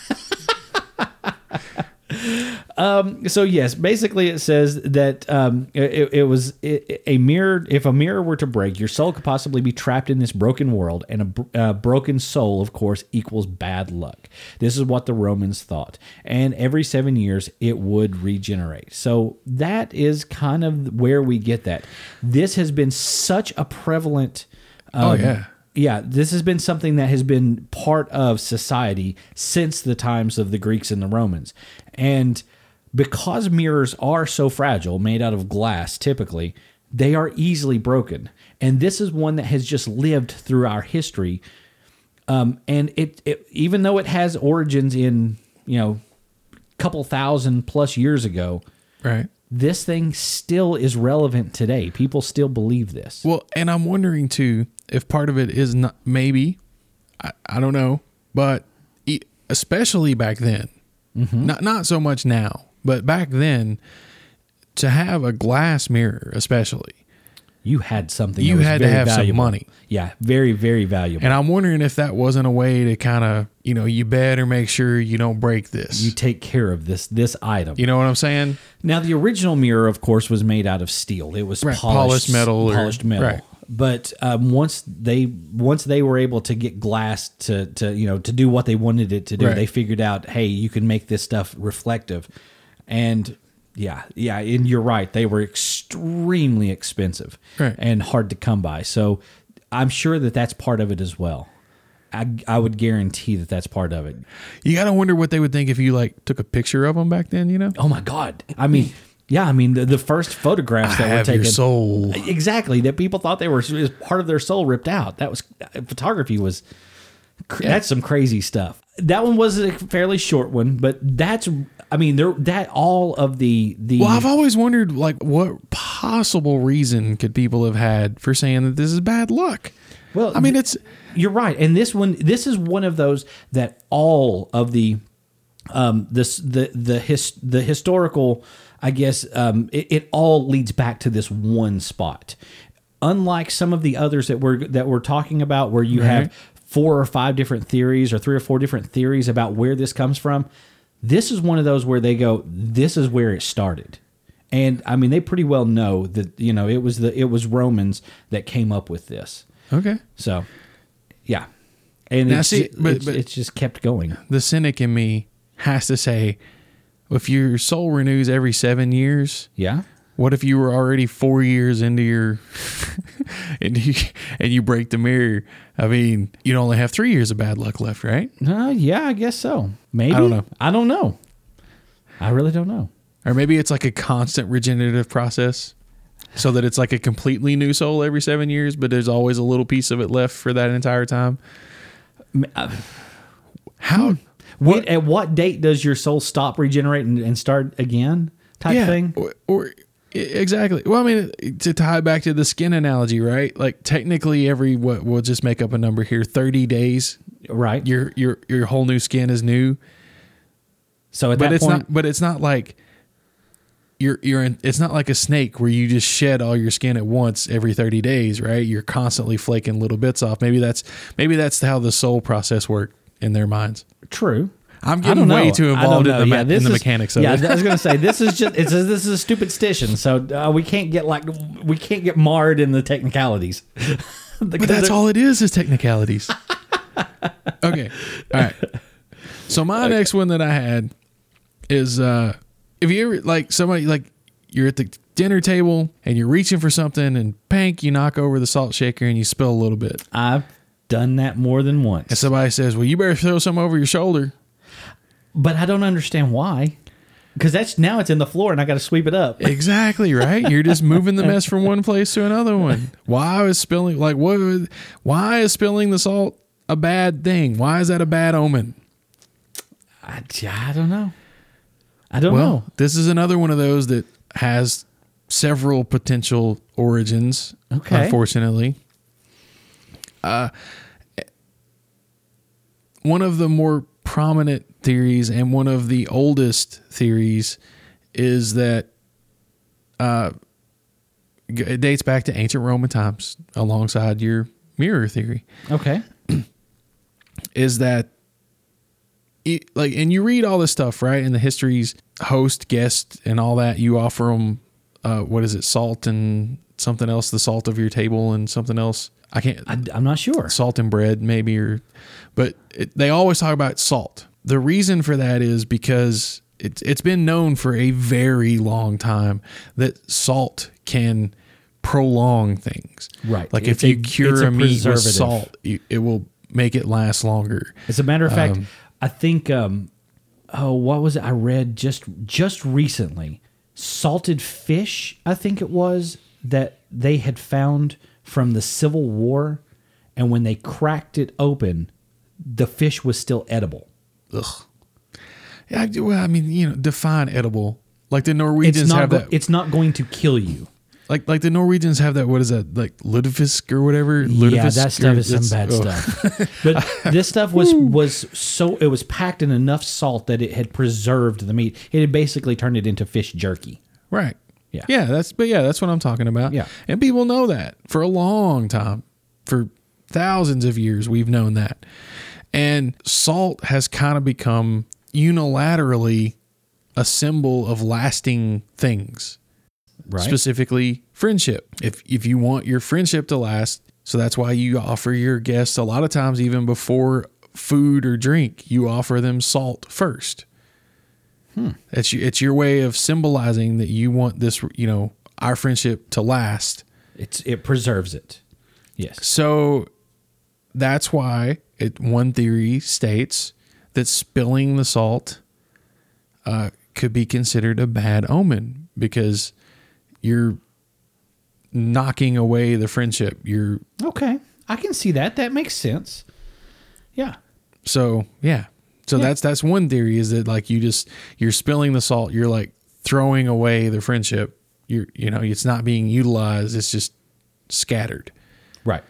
So yes, basically it says that um, it, it was a mirror. If a mirror were to break, your soul could possibly be trapped in this broken world, and a uh, broken soul, of course, equals bad luck. This is what the Romans thought, and every seven years it would regenerate. So that is kind of where we get that. This has been such a prevalent. Oh, um, yeah. Yeah, this has been something that has been part of society since the times of the Greeks and the Romans. And because mirrors are so fragile, made out of glass typically, they are easily broken. And this is one that has just lived through our history. Um, and it, it, even though it has origins in, you know, a couple thousand plus years ago, Right. this thing still is relevant today. People still believe this. Well, and I'm wondering too if part of it is not maybe, I, I don't know, but especially back then, mm-hmm. not not so much now, but back then, to have a glass mirror, especially, You had something. You had to have some valuable. money. Yeah, very, very valuable. and I'm wondering if that wasn't a way to kind of you know you better make sure you don't break this. you take care of this this item. You know what I'm saying? now, the original mirror, of course, was made out of steel. It was Right, polished, polished metal or- polished metal. right. But um, once they once they were able to get glass to to you know to do what they wanted it to do, Right. they figured out, hey, you can make this stuff reflective, and yeah, yeah, and you're right, they were extremely expensive Right. and hard to come by. So I'm sure that that's part of it as well. I, I would guarantee that that's part of it. You gotta wonder what they would think if you like took a picture of them back then. You know, Oh my god! I mean, yeah, I mean the, the first photographs I that were have taken. your soul. Exactly that people thought they were part of their soul ripped out. That was photography was cr- that's some crazy stuff. That one was a fairly short one, but that's I mean there that all of the the Well, I've always wondered, like, what possible reason could people have had for saying that this is bad luck? Well, I mean, it's You're right, and this one, this is one of those that all of the, um, this the the his the historical, I guess, um, it, it all leads back to this one spot. Unlike some of the others that we're that we're talking about, where you Right. have four or five different theories or three or four different theories about where this comes from, this is one of those where they go, this is where it started. And I mean, they pretty well know that you know it was the it was Romans that came up with this. okay. So, yeah, and Now, it's, see, but- it's, but- it's just kept going. The cynic in me has to say, if your soul renews every seven years, Yeah, what if you were already four years into your, and you and you break the mirror? I mean, you'd only have three years of bad luck left, right? uh, yeah, I guess so. Maybe I don't know. I don't know. I really don't know. Or maybe it's like a constant regenerative process. So that it's like a completely new soul every seven years, but there's always a little piece of it left for that entire time. uh, How? When, at what date does your soul stop regenerating and start again? Type thing. Or, or exactly. Well, I mean, to tie back to the skin analogy, right? Like technically, every what we'll just make up a number here. Thirty days, Right. your your your whole new skin is new. so at But that it's point, not. But it's not like you're you're. In, it's not like a snake where you just shed all your skin at once every thirty days, right? You're constantly flaking little bits off. Maybe that's maybe that's how the soul process worked in their minds. true. I'm getting don't know. way too involved in the, Yeah, this in the is- mechanics of it. yeah, it. I was gonna say this is just it's a, this is a stupid station, so uh, we can't get like we can't get marred in the technicalities. But that's all it is is technicalities. okay. All right. So my next one that I had is uh if you ever like somebody like you're at the dinner table and you're reaching for something and pank you knock over the salt shaker and you spill a little bit. I've done that more than once. And somebody says, "Well, you better throw some over your shoulder." but I don't understand why. Because that's now it's in the floor and I got to sweep it up. Exactly, right? You're just moving the mess from one place to another one. Why is spilling like what why is spilling the salt a bad thing? Why is that a bad omen? I, I don't know. I don't Well, know. this is another one of those that has several potential origins. Okay. Unfortunately, uh, one of the more prominent theories and one of the oldest theories is that uh, it dates back to ancient Roman times, alongside your mirror theory. Okay. is that it, like and you read all this stuff right? In the histories host guest and all that you offer them uh, what is it salt and something else the salt of your table and something else i can't I, am not sure. salt and bread maybe or but it, they always talk about salt. The reason for that is because it's it's been known for a very long time that salt can prolong things. Right. like It's if you a- cure a a, meat with salt you, it will make it last longer. As a matter of fact, Um, I think um oh what was it? I read just just recently salted fish I think it was that they had found from the Civil War and when they cracked it open the fish was still edible. Ugh. Yeah, I well, I mean, you know, define edible. Like the It's Norwegians not have that. it's not going to kill you. like like the Norwegians have that. What is that? Like lutefisk or whatever. yeah, that stuff or- is some bad oh. stuff. But this stuff was was so it was packed in enough salt that it had preserved the meat. It had basically turned it into fish jerky. Right. Yeah. Yeah. That's but yeah, that's what I'm talking about. Yeah. And people know that for a long time, for thousands of years, we've known that. And salt has kind of become unilaterally a symbol of lasting things. Right. specifically friendship. If if you want your friendship to last, so that's why you offer your guests a lot of times even before food or drink, you offer them salt first. It's your, it's your way of symbolizing that you want this, you know, our friendship to last. It's it preserves it. Yes. So that's why it one theory states that spilling the salt uh, could be considered a bad omen because you're knocking away the friendship. You're Okay. I can see that. That makes sense. Yeah. so yeah. So Yeah. that's that's one theory is that like you just you're spilling the salt. You're like throwing away the friendship. You're you know it's not being utilized. It's just scattered. Right.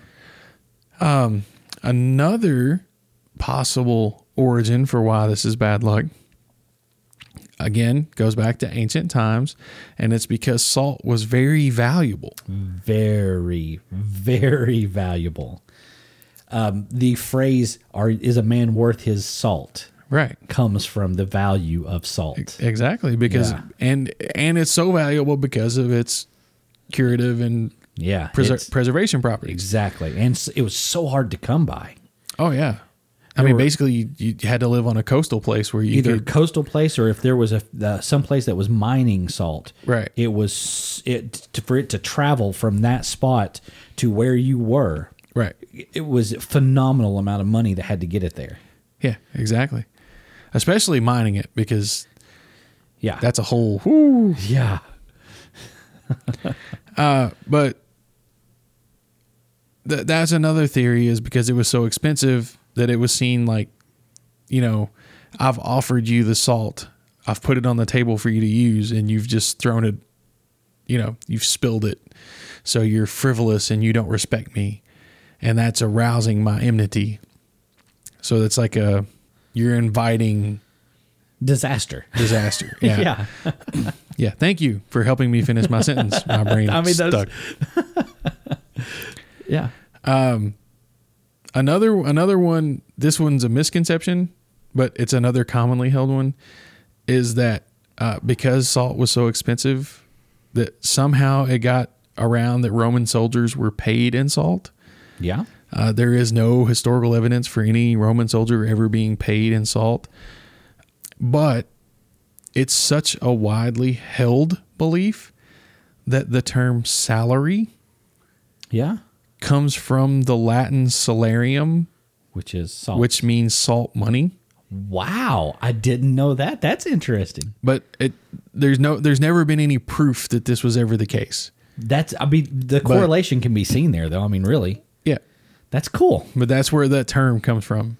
Um, another possible origin for why this is bad luck again goes back to ancient times and it's because salt was very valuable. Very, very valuable. Um, the phrase "Are is a man worth his salt?" Right. comes from the value of salt. Exactly because Yeah. and and it's so valuable because of its curative and Yeah. preser- preservation properties. exactly. And it was so hard to come by. Oh yeah. I There mean were- basically you, you had to live on a coastal place where you Either could coastal place or if there was a uh, some place that was mining salt. Right. It was it to, for it to travel from that spot to where you were. Right. It was a phenomenal amount of money that had to get it there. Yeah, exactly. Especially mining it because Yeah. that's a whole whoo, yeah. Uh, but th- that's another theory is because it was so expensive that it was seen like you know i've offered you the salt i've put it on the table for you to use and you've just thrown it you know you've spilled it so you're frivolous and you don't respect me and that's arousing my enmity so that's like a you're inviting Disaster. disaster yeah Yeah. yeah thank you for helping me finish my sentence my brain I mean, stuck Yeah. another another one this one's a misconception but it's another commonly held one, is that uh, because salt was so expensive, that somehow it got around that Roman soldiers were paid in salt. Yeah. Uh, there is no historical evidence for any Roman soldier ever being paid in salt, but it's such a widely held belief that the term salary Yeah. comes from the Latin salarium, Which is salt. which means salt money. wow, I didn't know that. That's interesting. But it there's no there's never been any proof that this was ever the case. That's I mean the correlation can be seen there though. I mean really. That's cool. but that's where that term comes from.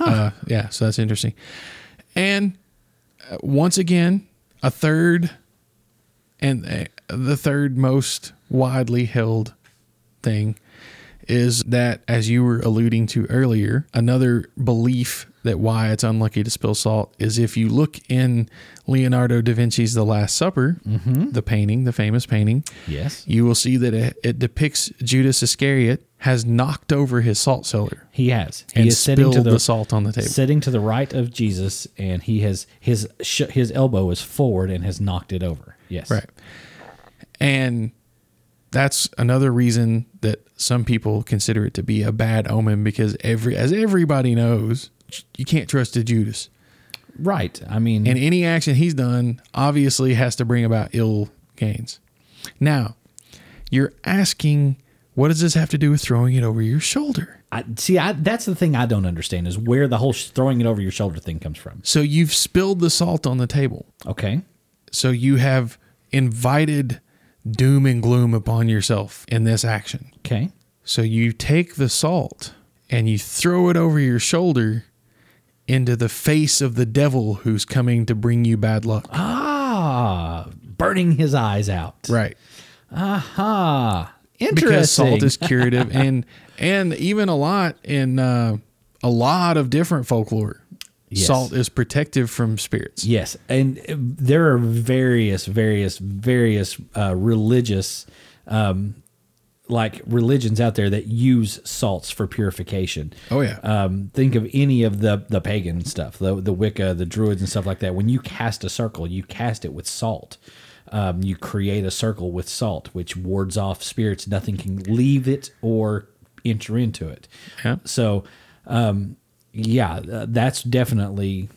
Uh, yeah, so that's interesting. And uh, once again, a third and uh, the third most widely held thing is that, as you were alluding to earlier, another belief that why it's unlucky to spill salt is if you look in Leonardo da Vinci's The Last Supper, mm-hmm. the painting, the famous painting, Yes. you will see that it, it depicts Judas Iscariot has knocked over his salt cellar He has. He and is sitting spilled to the, the, salt on the table. sitting to the right of Jesus, and he has his sh- his elbow is forward and has knocked it over. Yes. Right. And that's another reason that some people consider it to be a bad omen because every as everybody knows, you can't trust a Judas. Right. I mean, And any action he's done obviously has to bring about ill gains. Now, you're asking what does this have to do with throwing it over your shoulder? I, see, I, that's the thing I don't understand is where the whole sh- throwing it over your shoulder thing comes from. So you've spilled the salt on the table. Okay. So you have invited doom and gloom upon yourself in this action. Okay. So you take the salt and you throw it over your shoulder into the face of the devil who's coming to bring you bad luck. Ah, burning his eyes out. Right. Aha. Interesting. Because salt is curative and and even a lot in uh, a lot of different folklore. Yes. Salt is protective from spirits. Yes, and there are various, various, various uh, religious, um, like religions out there that use salts for purification. Oh, yeah. Um, think of any of the the pagan stuff, the the Wicca, the Druids, and stuff like that. When you cast a circle, you cast it with salt. Um, you create a circle with salt, which wards off spirits. Nothing can leave it or enter into it. Yeah. So, um, yeah, uh, that's definitely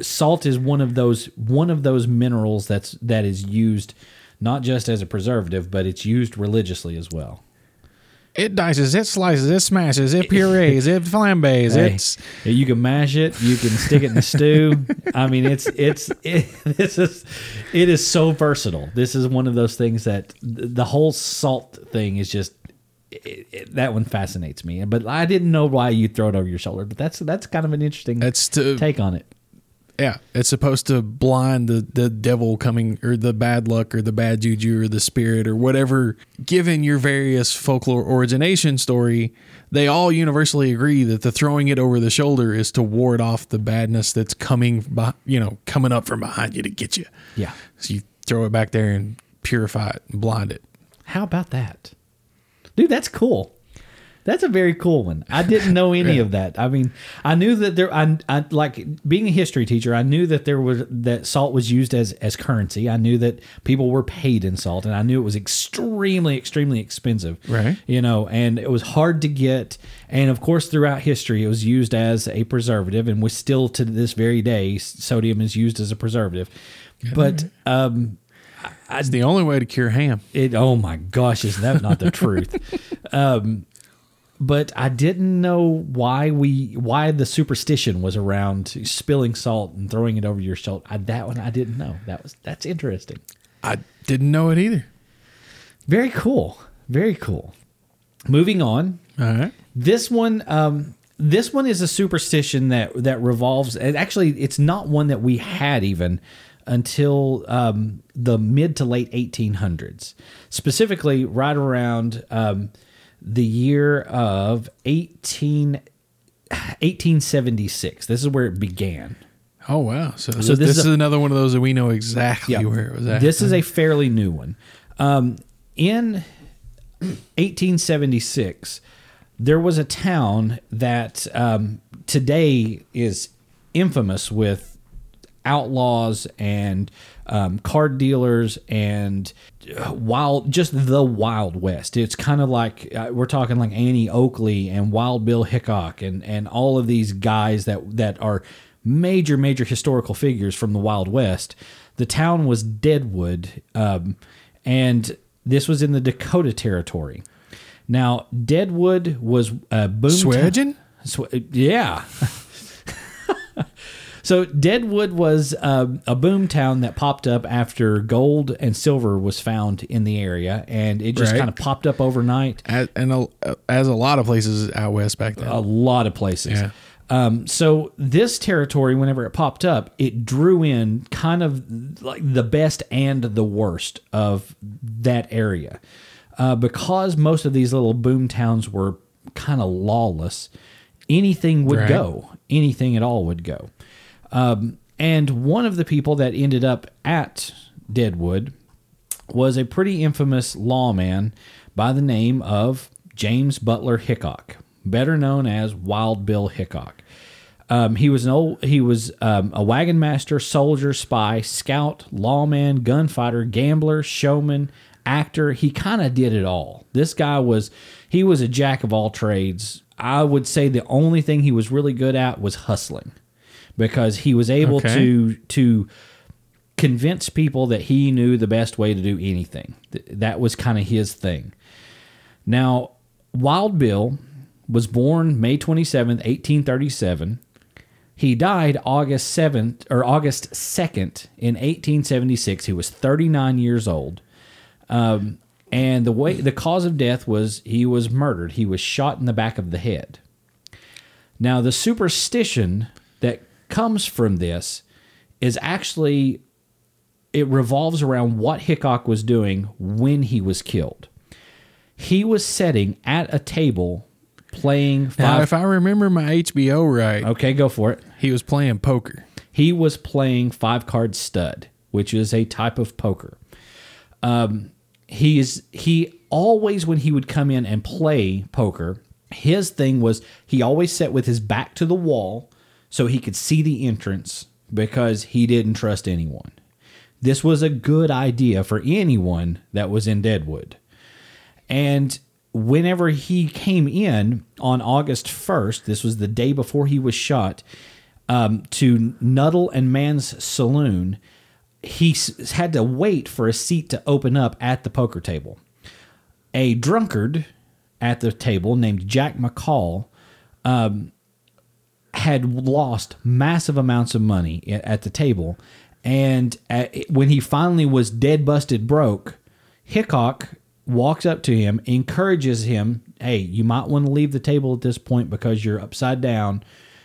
salt is one of those one of those minerals that's that is used not just as a preservative, but it's used religiously as well. It dices, it slices, it smashes, it purees, it flambés. Hey, It's you can mash it, you can stick it in the stew. I mean, it's it's it, this is it is so versatile. This is one of those things that the whole salt thing is just it, it, that one fascinates me. But I didn't know why you throw it over your shoulder. But that's that's kind of an interesting it's to take on it. Yeah, it's supposed to blind the, the devil coming or the bad luck or the bad juju or the spirit or whatever. Given your various folklore origination story, they all universally agree that the throwing it over the shoulder is to ward off the badness that's coming, by, you know, coming up from behind you to get you. Yeah. So you throw it back there and purify it and blind it. How about that? Dude, that's cool. That's a very cool one. I didn't know any of that. I mean, I knew that there I, I like being a history teacher, I knew that there was that salt was used as as currency. I knew that people were paid in salt and I knew it was extremely extremely expensive. Right. You know, and it was hard to get and of course throughout history it was used as a preservative and we still to this very day sodium is used as a preservative. But um It's the only way to cure ham. it oh my gosh is that not the truth um but i didn't know why we why the superstition was around spilling salt and throwing it over your shoulder. I, that one i didn't know. That was that's interesting. I didn't know it either. very cool. Very cool. Moving on. All right. this one um this one is a superstition that that revolves and actually it's not one that we had even until um, the mid to late 1800s specifically right around um, the year of 18 1876 this is where it began Oh wow! So, So this, this is is, a- another one of those that we know exactly where it was at. This is a fairly new one. Um, in 1876, there was a town that um, today is infamous with outlaws and um, card dealers and uh, wild, just the Wild West. It's kind of like uh, we're talking like Annie Oakley and Wild Bill Hickok and and all of these guys that that are major major historical figures from the Wild West. The town was Deadwood, um, and this was in the Dakota Territory. Now, Deadwood was a boom. Swedgen? Sw- yeah. so Deadwood was uh, a boom town that popped up after gold and silver was found in the area, and it just Right. kind of popped up overnight. As, and a, as a lot of places out west back then. A lot of places. Yeah. Um, so this territory, whenever it popped up, it drew in kind of like the best and the worst of that area. Uh, because most of these little boom towns were kind of lawless, anything would Right. go. Anything at all would go. Um, and one of the people that ended up at Deadwood was a pretty infamous lawman by the name of James Butler Hickok, better known as Wild Bill Hickok. Um, he was an old, he was um, a wagon master, soldier, spy, scout, lawman, gunfighter, gambler, showman, actor. He kind of did it all. This guy was he was a jack of all trades. I would say the only thing he was really good at was hustling, because he was able Okay. to to convince people that he knew the best way to do anything. Th- That was kind of his thing. Now, Wild Bill was born May 27th, 1837. He died August 7th or August 2nd in 1876. He was 39 years old. Um, and the way the cause of death was he was murdered. He was shot in the back of the head. Now, the superstition that comes from this is actually it revolves around what Hickok was doing when he was killed. He was sitting at a table playing now, if I remember my HBO right, okay, go for it. he was playing poker. He was playing five card stud, which is a type of poker. Um, he is he always when he would come in and play poker, his thing was he always sat with his back to the wall so he could see the entrance because he didn't trust anyone. This was a good idea for anyone that was in Deadwood. And whenever he came in on August 1st, this was the day before he was shot, um, to Nuttall and Mann's saloon, he had to wait for a seat to open up at the poker table. A drunkard at the table named Jack McCall um, had lost massive amounts of money at the table. And at, when he finally was dead busted broke, Hickok walks up to him, encourages him, "Hey, you might want to leave the table at this point because you're upside down,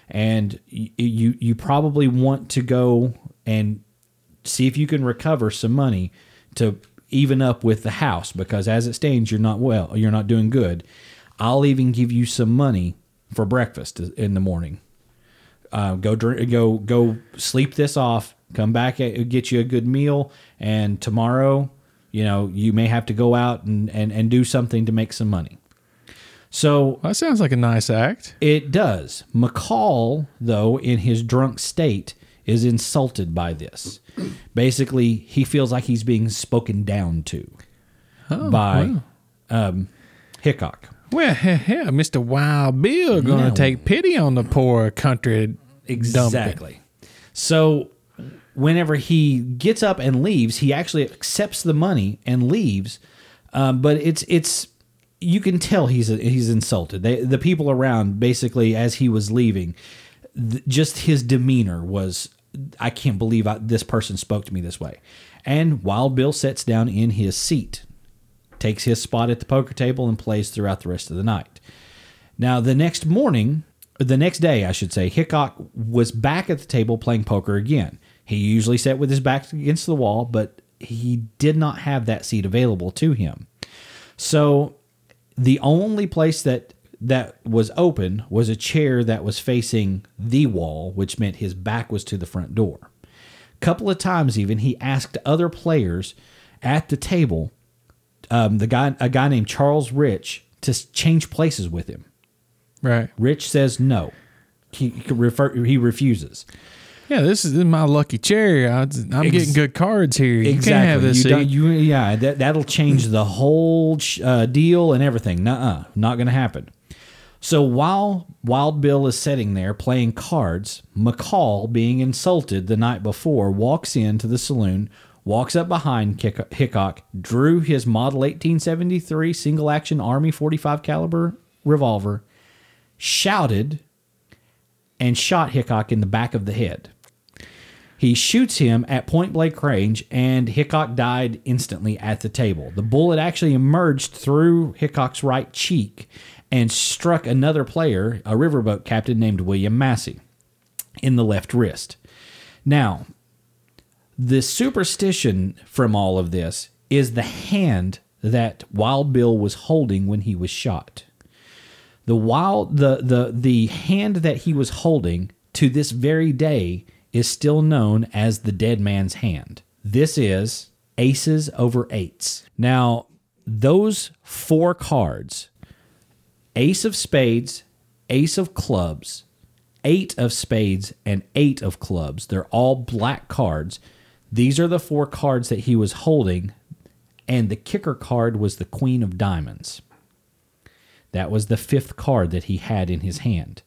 and y- you you probably want to go and see if you can recover some money to even up with the house because as it stands, you're not well, you're not doing good. I'll even give you some money for breakfast in the morning." Uh, go drink, go go sleep this off. Come back, uh, get you a good meal, and tomorrow, you know, you may have to go out and and, and do something to make some money. So that sounds like a nice act. it does. McCall, though, in his drunk state, is insulted by this. Basically, he feels like he's being spoken down to by um, Hickok. Well, yeah, Mr. Wild Bill going to No. take pity on the poor country. Exactly. So whenever he gets up and leaves, he actually accepts the money and leaves. Um, but it's it's you can tell he's he's insulted. They, the people around basically as he was leaving, th- just his demeanor was I can't believe I, this person spoke to me this way. And Wild Bill sits down in his seat, takes his spot at the poker table, and plays throughout the rest of the night. Now, the next morning, the next day, I should say, Hickok was back at the table playing poker again. He usually sat with his back against the wall, but he did not have that seat available to him. So, the only place that that was open was a chair that was facing the wall, which meant his back was to the front door. A Couple of times, even he asked other players at the table um, the guy, a guy named Charles Rich, to change places with him Right. Rich says no. He, he refer, he refuses. Yeah, this is my lucky cherry. I, I'm getting good cards here. You can't have this. You don't- you- yeah, that that'll change the whole sh- uh, deal and everything. Nuh-uh, not going to happen. So while Wild Bill is sitting there playing cards, McCall, being insulted the night before, walks into the saloon, walks up behind Hickok, drew his Model 1873 single action Army 45 caliber revolver, shouted, and shot Hickok in the back of the head. He shoots him at point blank range, and Hickok died instantly at the table. The bullet actually emerged through Hickok's right cheek and struck another player, a riverboat captain named William Massey, in the left wrist. Now, the superstition from all of this is the hand that Wild Bill was holding when he was shot. The wild the the the hand that he was holding to this very day is still known as the dead man's hand. This is aces over eights. Now, those four cards, ace of spades, ace of clubs, eight of spades, and eight of clubs, they're all black cards. These are the four cards that he was holding, and the kicker card was the queen of diamonds. That was the fifth card that he had in his hand.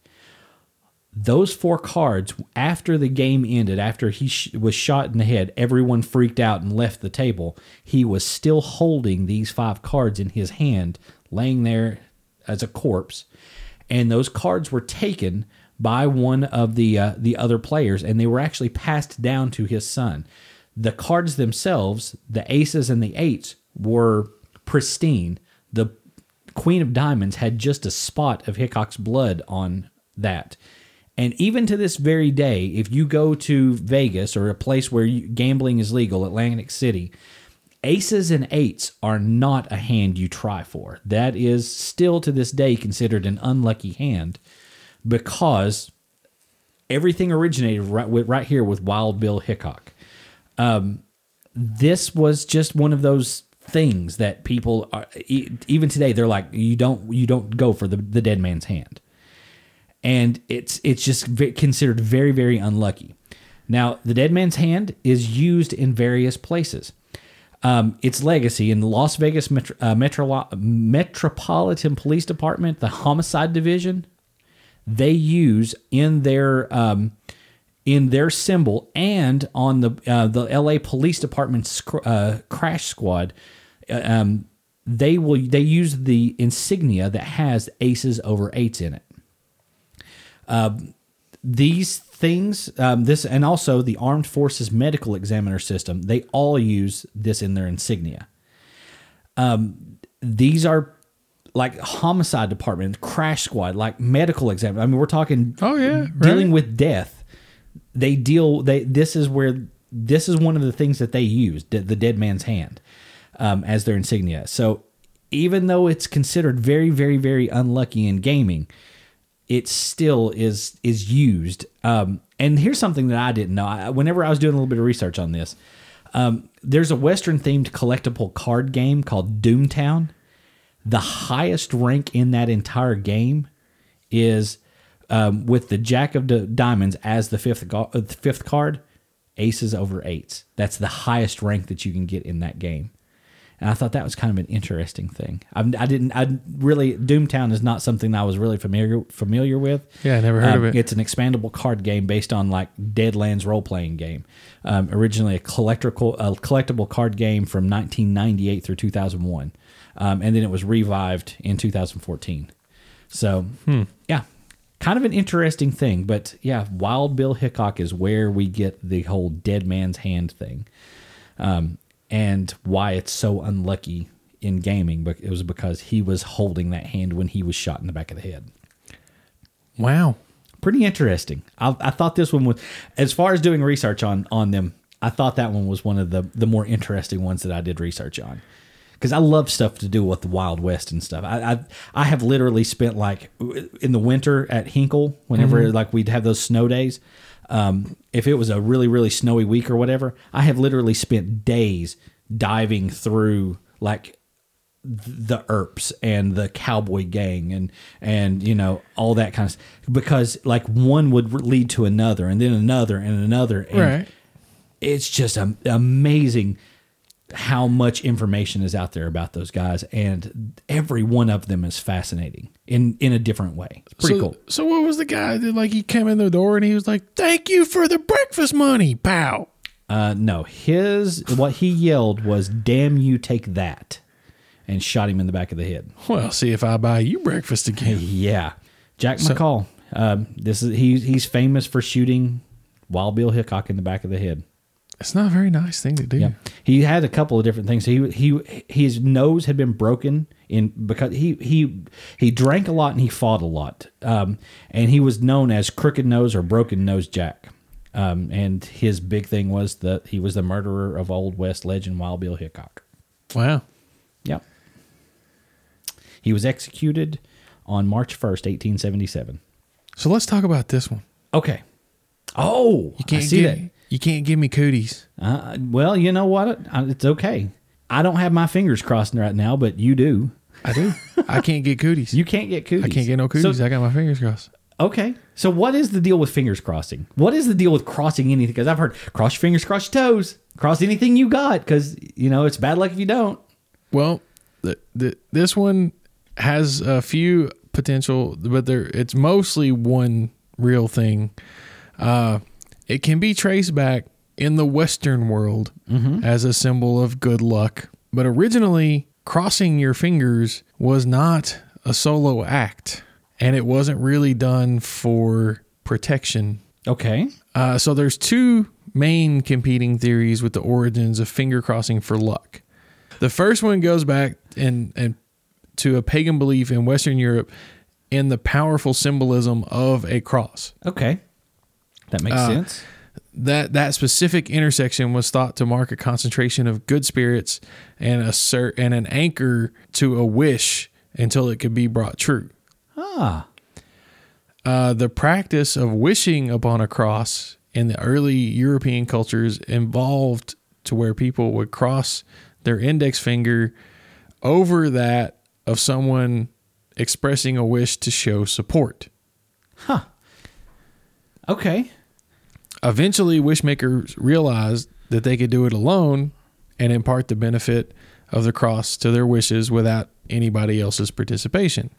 Those four cards, after the game ended, after he sh- was shot in the head, everyone freaked out and left the table. He was still holding these five cards in his hand, laying there as a corpse. And those cards were taken by one of the uh, the other players, and they were actually passed down to his son. The cards themselves, the aces and the eights, were pristine. The Queen of Diamonds had just a spot of Hickok's blood on that. And even to this very day, if you go to Vegas or a place where you, gambling is legal, Atlantic City, aces and eights are not a hand you try for. That is still to this day considered an unlucky hand because everything originated right, right here with Wild Bill Hickok. Um, this was just one of those things that people are even today they're like you don't you don't go for the, the dead man's hand. And it's it's just considered very very unlucky. Now the dead man's hand is used in various places. Um, its legacy in the las vegas Metro, uh, Metro, metropolitan police department the homicide division they use in their um, in their symbol and on the uh, the LA Police Department's uh, crash squad. uh, Um, they will they use the insignia that has aces over eights in it. Um, these things, um, this and also the Armed Forces Medical Examiner System, they all use this in their insignia. Um, these are like homicide department, crash squad, like medical examiner. I mean, we're talking. Oh, yeah, dealing right. with death. They deal. They this is where this is one of the things that they use the, the dead man's hand um, as their insignia. So even though it's considered very, very, very unlucky in gaming, it still is is used. Um, and here's something that I didn't know. I, whenever I was doing a little bit of research on this, um, there's a Western themed collectible card game called Doomtown. The highest rank in that entire game is um, with the Jack of Di- Diamonds as the fifth go- uh, the fifth card, aces over eights. That's the highest rank that you can get in that game. And I thought that was kind of an interesting thing. I, I didn't. I really Doomtown is not something that I was really familiar familiar with. Yeah, I never heard of it. It's an expandable card game based on like Deadlands role playing game. Um, originally a collectible a collectible card game from 1998 through 2001, um, and then it was revived in 2014. So Hmm. yeah, kind of an interesting thing. But yeah, Wild Bill Hickok is where we get the whole dead man's hand thing, um, and why it's so unlucky in gaming. But it was because he was holding that hand when he was shot in the back of the head Wow. pretty interesting. I, I thought this one was, as far as doing research on on them, I thought that one was one of the the more interesting ones that I did research on. Because I love stuff to do with the Wild West and stuff. I, I I have literally spent like in the winter at Hinkle, whenever like we'd have those snow days. Um, if it was a really really snowy week or whatever, I have literally spent days diving through like the Earps and the Cowboy Gang and and you know all that kind of stuff because like one would lead to another and then another and another and Right. it's just am- amazing how much information is out there about those guys and every one of them is fascinating in in a different way it's pretty so, cool So what was the guy that like he came in the door and he was like, "Thank you for the breakfast money." Pow. uh no his what he yelled was damn you take that and shot him in the back of the head Well, see if I buy you breakfast again. Yeah, Jack McCall. Um, this is he's he's famous for shooting Wild Bill Hickok in the back of the head. It's not a very nice thing to do. Yeah, he had a couple of different things. He he his nose had been broken in because he he he drank a lot and he fought a lot, um, and he was known as Crooked Nose or Broken Nose Jack. Um, and his big thing was that he was the murderer of Old West legend Wild Bill Hickok. Wow. Yep. He was executed on March first, eighteen seventy seven. So let's talk about this one. Okay. Oh, You can't I see give, You can't give me cooties. Uh, well, you know what? It's okay. I don't have my fingers crossed right now, but you do. I do. I can't get cooties. You can't get cooties. I can't get no cooties. So, I got my fingers crossed. okay. So what is the deal with fingers crossing? What is the deal with crossing anything? Because I've heard cross your fingers, cross your toes, cross anything you got, because you know it's bad luck if you don't. Well, the, the, this one has a few potential, but there it's mostly one real thing. Uh, it can be traced back in the Western world as a symbol of good luck, but originally crossing your fingers was not a solo act, and it wasn't really done for protection. Okay. Uh, so there's two main competing theories with the origins of finger crossing for luck. The first one goes back and and to a pagan belief in Western Europe in the powerful symbolism of a cross. Okay. That makes Uh, sense. That that specific intersection was thought to mark a concentration of good spirits and a cer- and an anchor to a wish until it could be brought true. Ah. Uh, the practice of wishing upon a cross in the early European cultures involved to where people would cross their index finger over that of someone expressing a wish to show support. Huh. Okay. Eventually, wishmakers realized that they could do it alone and impart the benefit of the cross to their wishes without anybody else's participation.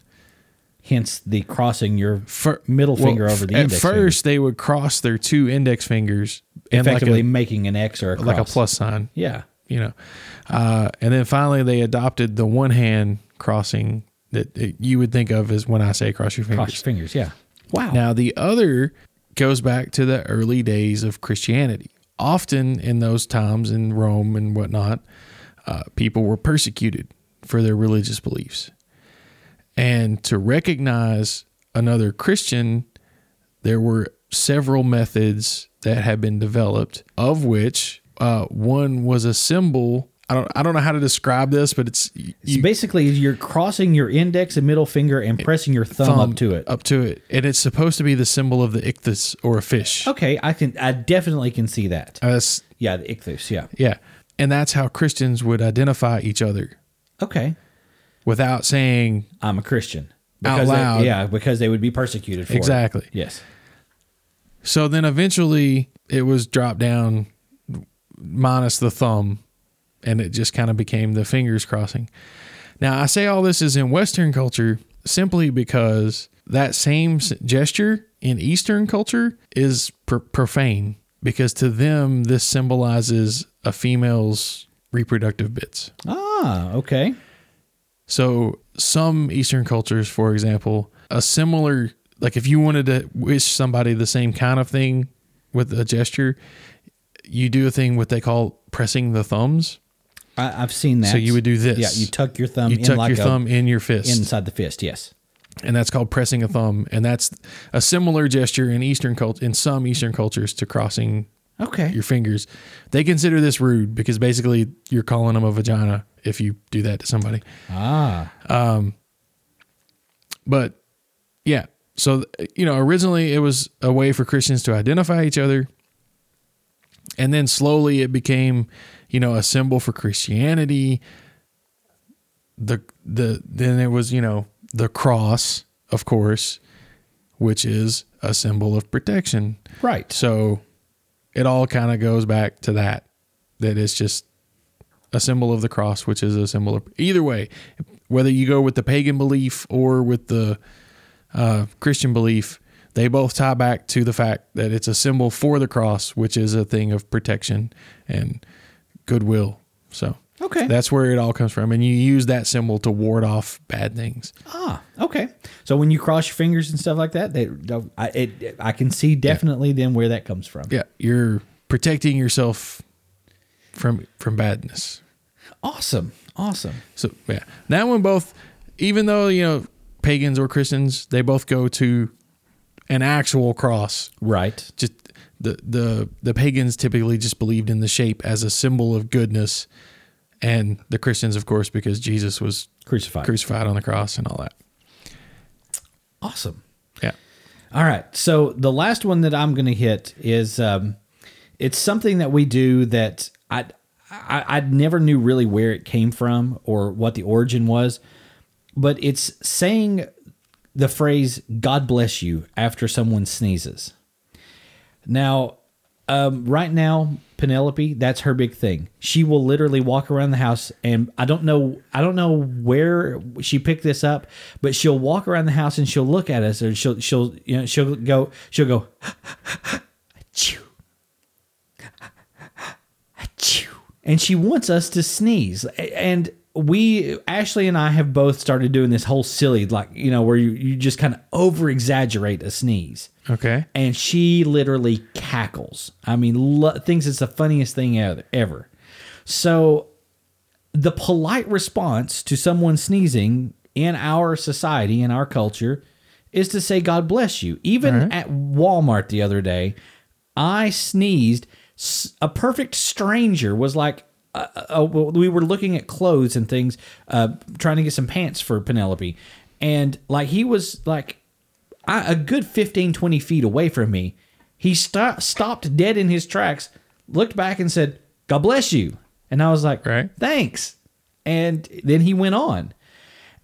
Hence the crossing your Fir- middle well, finger over the index. at index first, they would cross their two index fingers finger, and like effectively a, making an X or a like a plus sign. Yeah. you know. Uh, and then finally, they adopted the one hand crossing that that you would think of as when I say cross your fingers. Cross your fingers. Yeah. Wow. Now, the other goes back to the early days of Christianity. Often in those times in Rome and whatnot, uh, people were persecuted for their religious beliefs. And to recognize another Christian, there were several methods that had been developed, of which uh, one was a symbol. I don't, I don't know how to describe this, but it's So basically, you're crossing your index and middle finger and pressing your thumb, up to it. Up to it. And it's supposed to be the symbol of the ichthus or a fish. Okay, I can. I definitely can see that. Uh, Yeah, the ichthus. Yeah. yeah. And that's how Christians would identify each other Okay, without saying I'm a Christian. Out Because they- loud. yeah, because they would be persecuted for it. exactly. Yes. So then eventually it was dropped down minus the thumb and it just kind of became the fingers crossing. Now, I say all this is in Western culture simply because that same gesture in Eastern culture is pr- profane because to them this symbolizes a female's reproductive bits. Ah, okay. So some Eastern cultures, for example, a similar like if you wanted to wish somebody the same kind of thing with a gesture, you do a thing what they call pressing the thumbs. I, I've seen that. So you would do this. Yeah, you tuck your thumb You in tuck like your a, thumb in your fist, inside the fist. Yes. and that's called pressing a thumb. And that's a similar gesture in Eastern cult in some Eastern cultures to crossing Okay. your fingers. They consider this rude because basically you're calling them a vagina if you do that to somebody. ah. Um. But yeah, so you know, originally it was a way for Christians to identify each other. And then slowly it became, you know, a symbol for Christianity. the the then it was you know the cross, of course, which is a symbol of protection. Right. So it all kind of goes back to that. That it's just a symbol of the cross, which is a symbol of either way, whether you go with the pagan belief or with the uh, Christian belief, they both tie back to the fact that it's a symbol for the cross, which is a thing of protection and goodwill. So Okay. that's where it all comes from, and you use that symbol to ward off bad things. Ah, okay. So when you cross your fingers and stuff like that, they, I, it, I can see definitely then where that comes from. Yeah, you're protecting yourself from from badness. Awesome. Awesome. So yeah, that one both, even though you know pagans or Christians, they both go to an actual cross. Right. Just the the the pagans typically just believed in the shape as a symbol of goodness, and the Christians, of course, because Jesus was Crucified. crucified on the cross and all that. awesome. Yeah. All right. So the last one that I'm going to hit is um, it's something that we do that I, I I never knew really where it came from or what the origin was, but it's saying the phrase "God bless you" after someone sneezes. Now, um, right now, Penelope, that's her big thing. She will literally walk around the house, and I don't know, I don't know where she picked this up, but she'll walk around the house and she'll look at us, or she'll, she'll, you know, she'll go, she'll go, achoo, achoo, and she wants us to sneeze, and we Ashley and I have both started doing this whole silly, like you know, where you, you just kind of over exaggerate a sneeze Okay. and she literally cackles. I mean, lo- thinks it's the funniest thing ever- ever. So, the polite response to someone sneezing in our society, in our culture, is to say, God bless you. Even at Walmart the other day, I sneezed. A perfect stranger was like, uh, uh, we were looking at clothes and things, uh, trying to get some pants for Penelope. And like, he was like, I, a good 15, 20 feet away from me. He sto- stopped dead in his tracks, looked back and said, God bless you. And I was like, Right. thanks. And then he went on.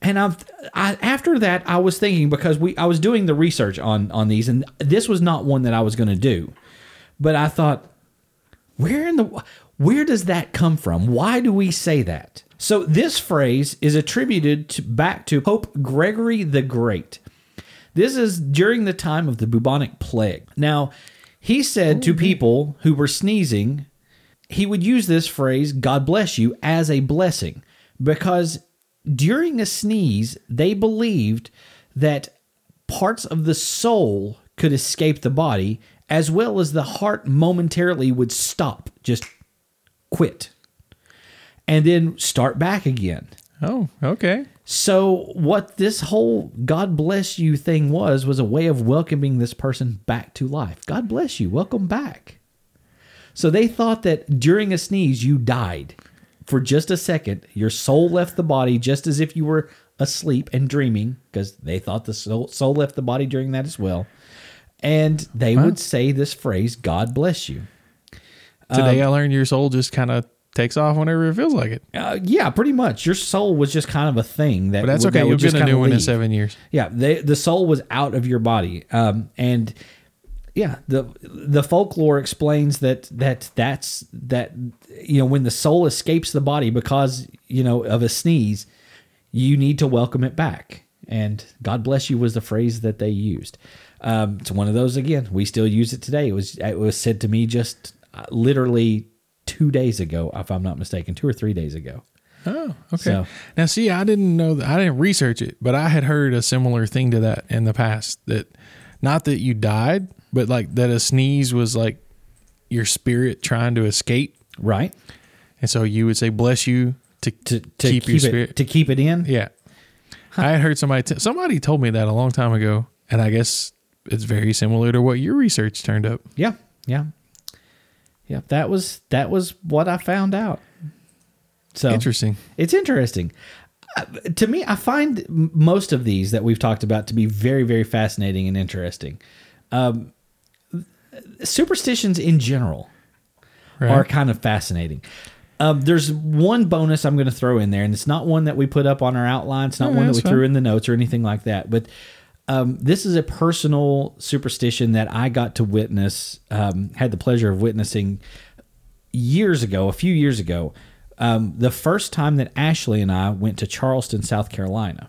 And I've, I, after that, I was thinking because we, I was doing the research on, on these, and this was not one that I was going to do. But I thought, where in the, where does that come from? Why do we say that? So this phrase is attributed to, back to Pope Gregory the Great. This is during the time of the bubonic plague. Now, he said to people who were sneezing, he would use this phrase, God bless you, as a blessing because during a sneeze, they believed that parts of the soul could escape the body as well as the heart momentarily would stop, just quit, and then start back again. Oh, okay. So what this whole God bless you thing was was a way of welcoming this person back to life. God bless you. Welcome back. So they thought that during a sneeze you died for just a second. Your soul left the body just as if you were asleep and dreaming because they thought the soul, soul left the body during that as well. And they would say this phrase, God bless you. Today I learned your soul just kind of takes off whenever it feels like it. Uh, yeah, pretty much. Your soul was just kind of a thing that But that's would- okay. that You'll get a new one in seven years. Yeah, they, the soul was out of your body, um, and yeah, the the folklore explains that that that's that you know when the soul escapes the body because you know of a sneeze, you need to welcome it back. And God bless you was the phrase that they used. Um, it's one of those again. We still use it today. It was it was said to me just uh, literally two days ago, if I'm not mistaken, two or three days ago. Oh, okay. So- now, see, I didn't know that. I didn't research it, but I had heard a similar thing to that in the past. That not that you died, but like that a sneeze was like your spirit trying to escape, Right and so you would say "bless you" to to, to keep, keep, your it spirit. to keep it in. yeah, I had heard somebody t- somebody told me that a long time ago, and I guess it's very similar to what your research turned up. Yeah, yeah, yeah. That was that was what I found out. So Interesting. It's interesting. Uh, to me, I find most of these that we've talked about to be very, very fascinating and interesting. Um, superstitions in general Right. are kind of fascinating. Um, there's one bonus I'm going to throw in there, and it's not one that we put up on our outline. It's not one that we that's threw in the notes or anything like that. But um, this is a personal superstition that I got to witness, um, had the pleasure of witnessing years ago, a few years ago. Um, the first time that Ashley and I went to Charleston, South Carolina.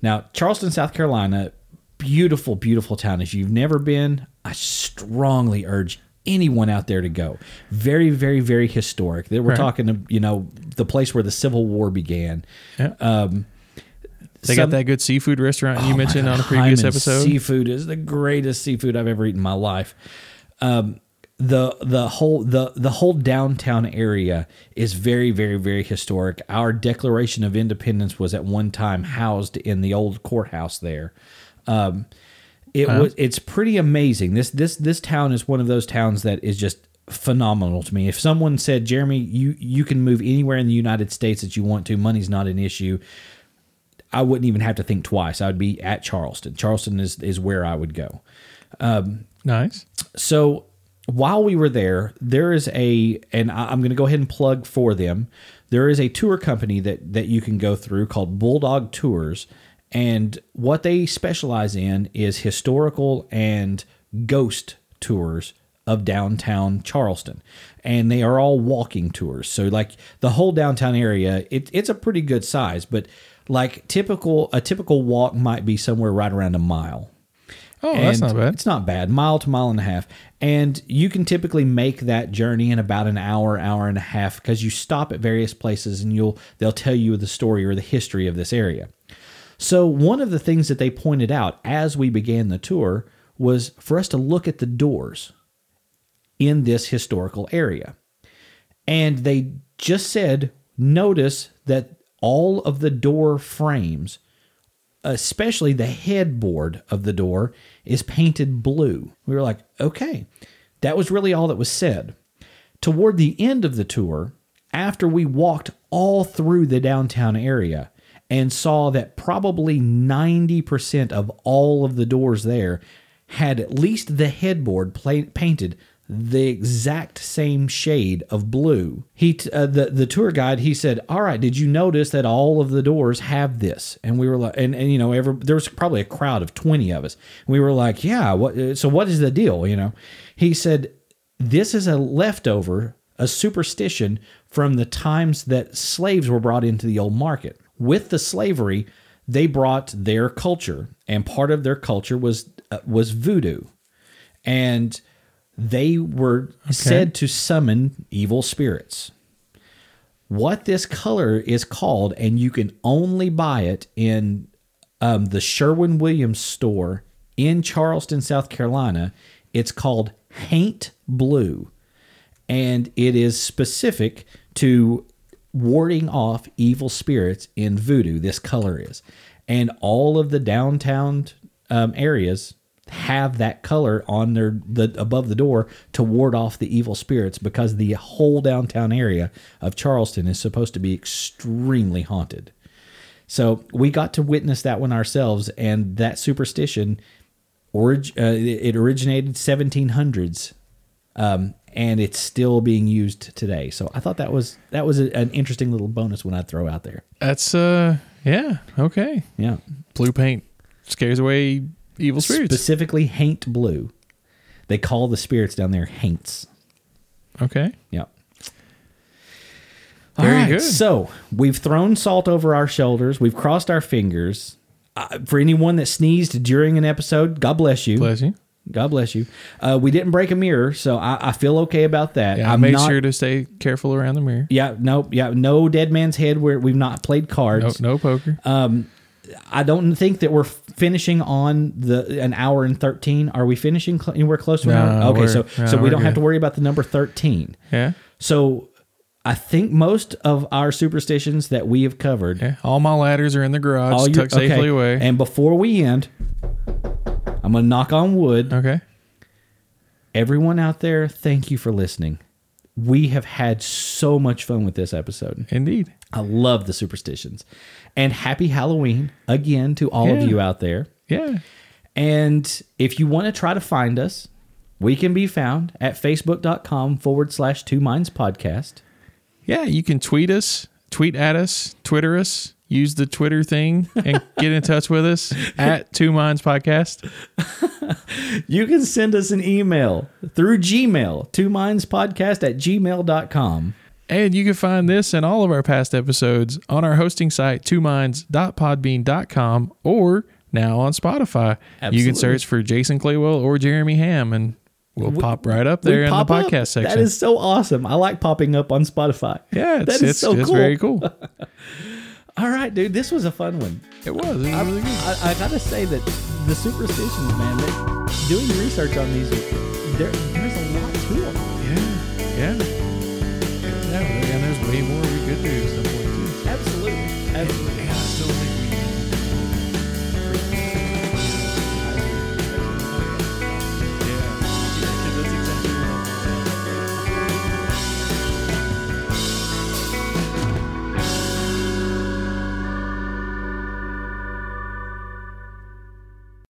Now, Charleston, South Carolina, beautiful, beautiful town. If you've never been, I strongly urge anyone out there to go. Very, very, very historic. We're Right. talking, you know, the place where the Civil War began. Yeah. Um, they some- got that good seafood restaurant you Oh my mentioned God, on a previous episode. Seafood is the greatest seafood I've ever eaten in my life. Um, the the whole the the whole downtown area is very very very historic. Our Declaration of Independence was at one time housed in the old courthouse there. Um, it was it's pretty amazing. This this this town is one of those towns that is just phenomenal to me. If someone said, "Jeremy, you you can move anywhere in the United States that you want to, money's not an issue." I wouldn't even have to think twice. I would be at Charleston. Charleston is is where I would go. Um, nice. So while we were there, there is a, and I'm going to go ahead and plug for them. There is a tour company that that you can go through called Bulldog Tours, and what they specialize in is historical and ghost tours of downtown Charleston, and they are all walking tours. So like the whole downtown area, it, it's a pretty good size, but like typical a typical walk might be somewhere right around a mile. Oh, that's not bad. It's not bad. Mile to mile and a half. And you can typically make that journey in about an hour, hour and a half because you stop at various places and you'll they'll tell you the story or the history of this area. So one of the things that they pointed out as we began the tour was for us to look at the doors in this historical area. And they just said, notice that all of the door frames especially the headboard of the door is painted blue. We were like, okay, that was really all that was said. Toward the end of the tour, after we walked all through the downtown area and saw that probably 90% of all of the doors there had at least the headboard painted the exact same shade of blue. He uh, the the tour guide he said, "All right, did you notice that all of the doors have this?" And we were like, and, and you know, every, there was probably a crowd of twenty of us. We were like, "Yeah, what? uh, So what is the deal?" You know, he said, "This is a leftover, a superstition from the times that slaves were brought into the old market. With the slavery, they brought their culture, and part of their culture was uh, was voodoo, and." They were said to summon evil spirits what this color is called, and you can only buy it in um, the Sherwin Williams store in Charleston, South Carolina. It's called Haint Blue, and it is specific to warding off evil spirits in voodoo. This color is, and all of the downtown um, areas have that color on their the above the door to ward off the evil spirits because the whole downtown area of Charleston is supposed to be extremely haunted. So we got to witness that one ourselves, and that superstition, orig- uh, it originated 1700s, um, and it's still being used today. So I thought that was that was a, an interesting little bonus when I throw out there. That's uh yeah, okay. Yeah, Blue paint scares away evil spirits. specifically haint blue. They call the spirits down there haints. okay. Yeah. Very All right, good. So we've thrown salt over our shoulders. We've crossed our fingers. Uh, for anyone that sneezed during an episode, God bless you. Bless you. God bless you. Uh, we didn't break a mirror, so I, I feel okay about that. Yeah, I made not- sure to stay careful around the mirror. Yeah, no, yeah, no dead man's head where we've not played No, cards. no poker. Um, I don't think that we're finishing on the an hour and thirteen. Are we finishing cl- anywhere close to an No, hour? Okay, so no, so we don't have to worry about the number thirteen. yeah. So I think most of our superstitions that we have covered, Yeah. All my ladders are in the garage, all your- tucked safely away. And before we end, I'm gonna knock on wood. okay. Everyone out there, thank you for listening. We have had so much fun with this episode. Indeed. I love the superstitions. And happy Halloween again to all of you out there. Yeah. And if you want to try to find us, we can be found at facebook.com forward slash two minds podcast. Yeah, you can tweet us, tweet at us, Twitter us, use the Twitter thing and get in touch with us at Two Minds Podcast. You can send us an email through Gmail, two minds podcast at gmail.com. And you can find this and all of our past episodes on our hosting site, twominds.podbean.com, or now on Spotify. Absolutely. You can search for Jason Claywell or Jeremy Ham, and we'll pop right up there in the pop up. podcast section. That is so awesome. I like popping up on Spotify. yeah, it's, that is it's, so it's cool. very cool. All right, dude, this was a fun one. It was. It was I, really good. I, I gotta say that the superstitions, man, they, doing research on these, there, there's a lot to them way more. Absolutely. Absolutely.